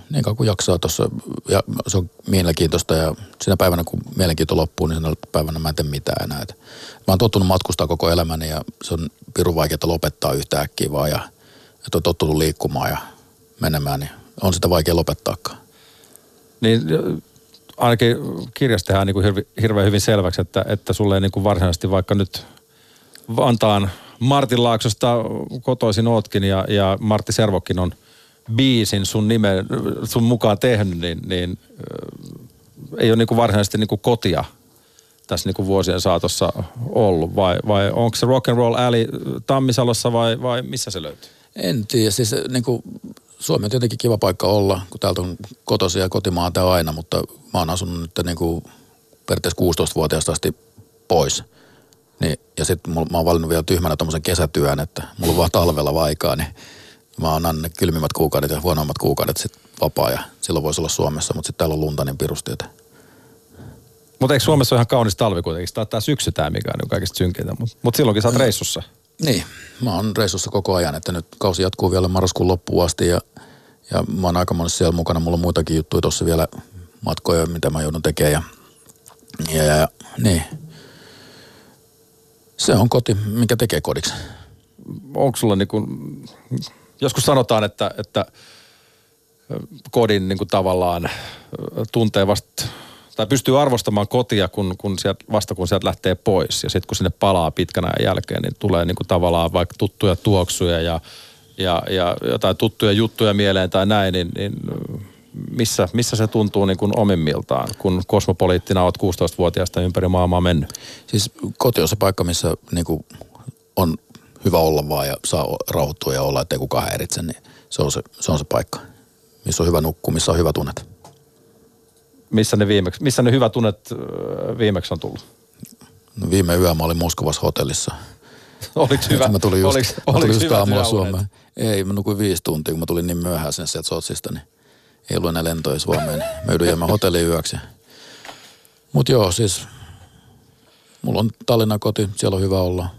S4: niin kauan kuin jaksaa tuossa, ja se on mielenkiintoista ja siinä päivänä kun mielenkiinto loppuu, niin siinä päivänä mä en tee mitään enää. Et mä oon tottunut matkustaa koko elämäni ja se on pirun vaikeaa lopettaa yhtä äkkiä vaan ja että on tottunut liikkumaan ja menemään, niin on sitä vaikea lopettaakaan.
S3: Niin ainakin kirjassa tehdään niin kuin hirvi, hirveän hyvin selväksi, että, että sulle ei niin kuin varsinaisesti vaikka nyt Vantaan Martin Laaksosta kotoisin ootkin ja, ja Martti Servokin on biisin sun nime, sun mukaan tehnyt, niin, niin ei ole niin kuin varsinaisesti niin kuin kotia tässä niin kuin vuosien saatossa ollut. Vai, vai onko se Rock and Roll Alley Tammisalossa vai, vai missä se löytyy?
S4: En tiedä, siis niin kuin, Suomi on tietenkin kiva paikka olla, kun täältä on kotoisia ja kotimaata aina, mutta mä oon asunut nyt niin kuin periaatteessa 16-vuotiaasta asti pois. Niin, ja sitten mä oon valinnut vielä tyhmänä tommosen kesätyön, että mulla on vaan talvella vaikaa, niin mä annan ne kylmimmät kuukaudet ja huonoimmat kuukaudet sitten vapaa ja silloin voisi olla Suomessa, mutta sitten täällä on lunta niin pirusti, että
S3: Mutta eikö Suomessa ole ihan kaunis talvi kuitenkin? Tämä, tämä syksy tämä, mikä on kaikista synkintä. Mutta mut silloinkin sä oot reissussa.
S4: Niin, mä oon reissussa koko ajan, että nyt kausi jatkuu vielä marraskuun loppuun asti ja, ja mä oon aika monessa siellä mukana. Mulla on muitakin juttuja tuossa vielä matkoja, mitä mä joudun tekemään ja, ja, ja niin. Se on koti, mikä tekee kodiksi.
S3: Onko sulla niin kuin, joskus sanotaan, että, että kodin niin kuin tavallaan tuntee vasta, tai pystyy arvostamaan kotia kun, kun sieltä, vasta kun sieltä lähtee pois. Ja sitten kun sinne palaa pitkän ajan jälkeen, niin tulee niin kuin tavallaan vaikka tuttuja tuoksuja ja, ja, ja jotain tuttuja juttuja mieleen tai näin, niin, niin missä, missä se tuntuu niin kuin omimmiltaan, kun kosmopoliittina olet 16-vuotiaasta ympäri maailmaa mennyt?
S4: Siis koti on se paikka, missä niinku on hyvä olla vaan ja saa rauhoittua ja olla, ettei kukaan häiritse, niin se on se, se on se paikka. Missä on hyvä nukkua, missä on hyvä tunnet.
S3: Missä ne, viimeksi, missä ne hyvät tunnet ö, viimeksi on tullut?
S4: No viime yö mä olin Moskovassa hotellissa.
S3: Oliko hyvä?
S4: Mä tulin just,
S3: oliks,
S4: mä tulin
S3: oliks
S4: just aamulla? Suomeen. Ei, mä nukuin viisi tuntia, kun mä tulin niin myöhään sinne sieltä Sotsista, niin ei ollut enää lentoja Suomeen. Niin mä joudun jäämään hotelliin yöksi. Mut joo, siis mulla on Tallinnan koti, siellä on hyvä olla.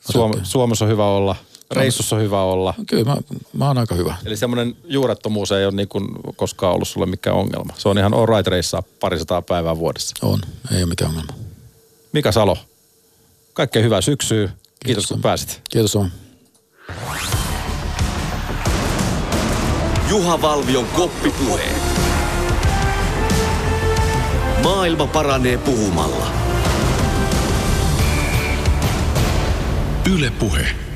S3: Suom, Suomessa on hyvä olla, reissussa on hyvä olla.
S4: Kyllä mä, mä oon aika hyvä.
S3: Eli semmoinen juurettomuus ei ole niin kuin koskaan ollut sulle mikään ongelma. Se on ihan all right reissaa parisataa päivää vuodessa.
S4: On, ei ole mikään ongelma.
S3: Mika Salo, kaikkea hyvää syksyä. Kiitos,
S4: Kiitos.
S3: kun pääsit.
S4: Kiitos on.
S1: Juha Valvion koppipuhe. Maailma paranee puhumalla.
S2: Yle Puhe.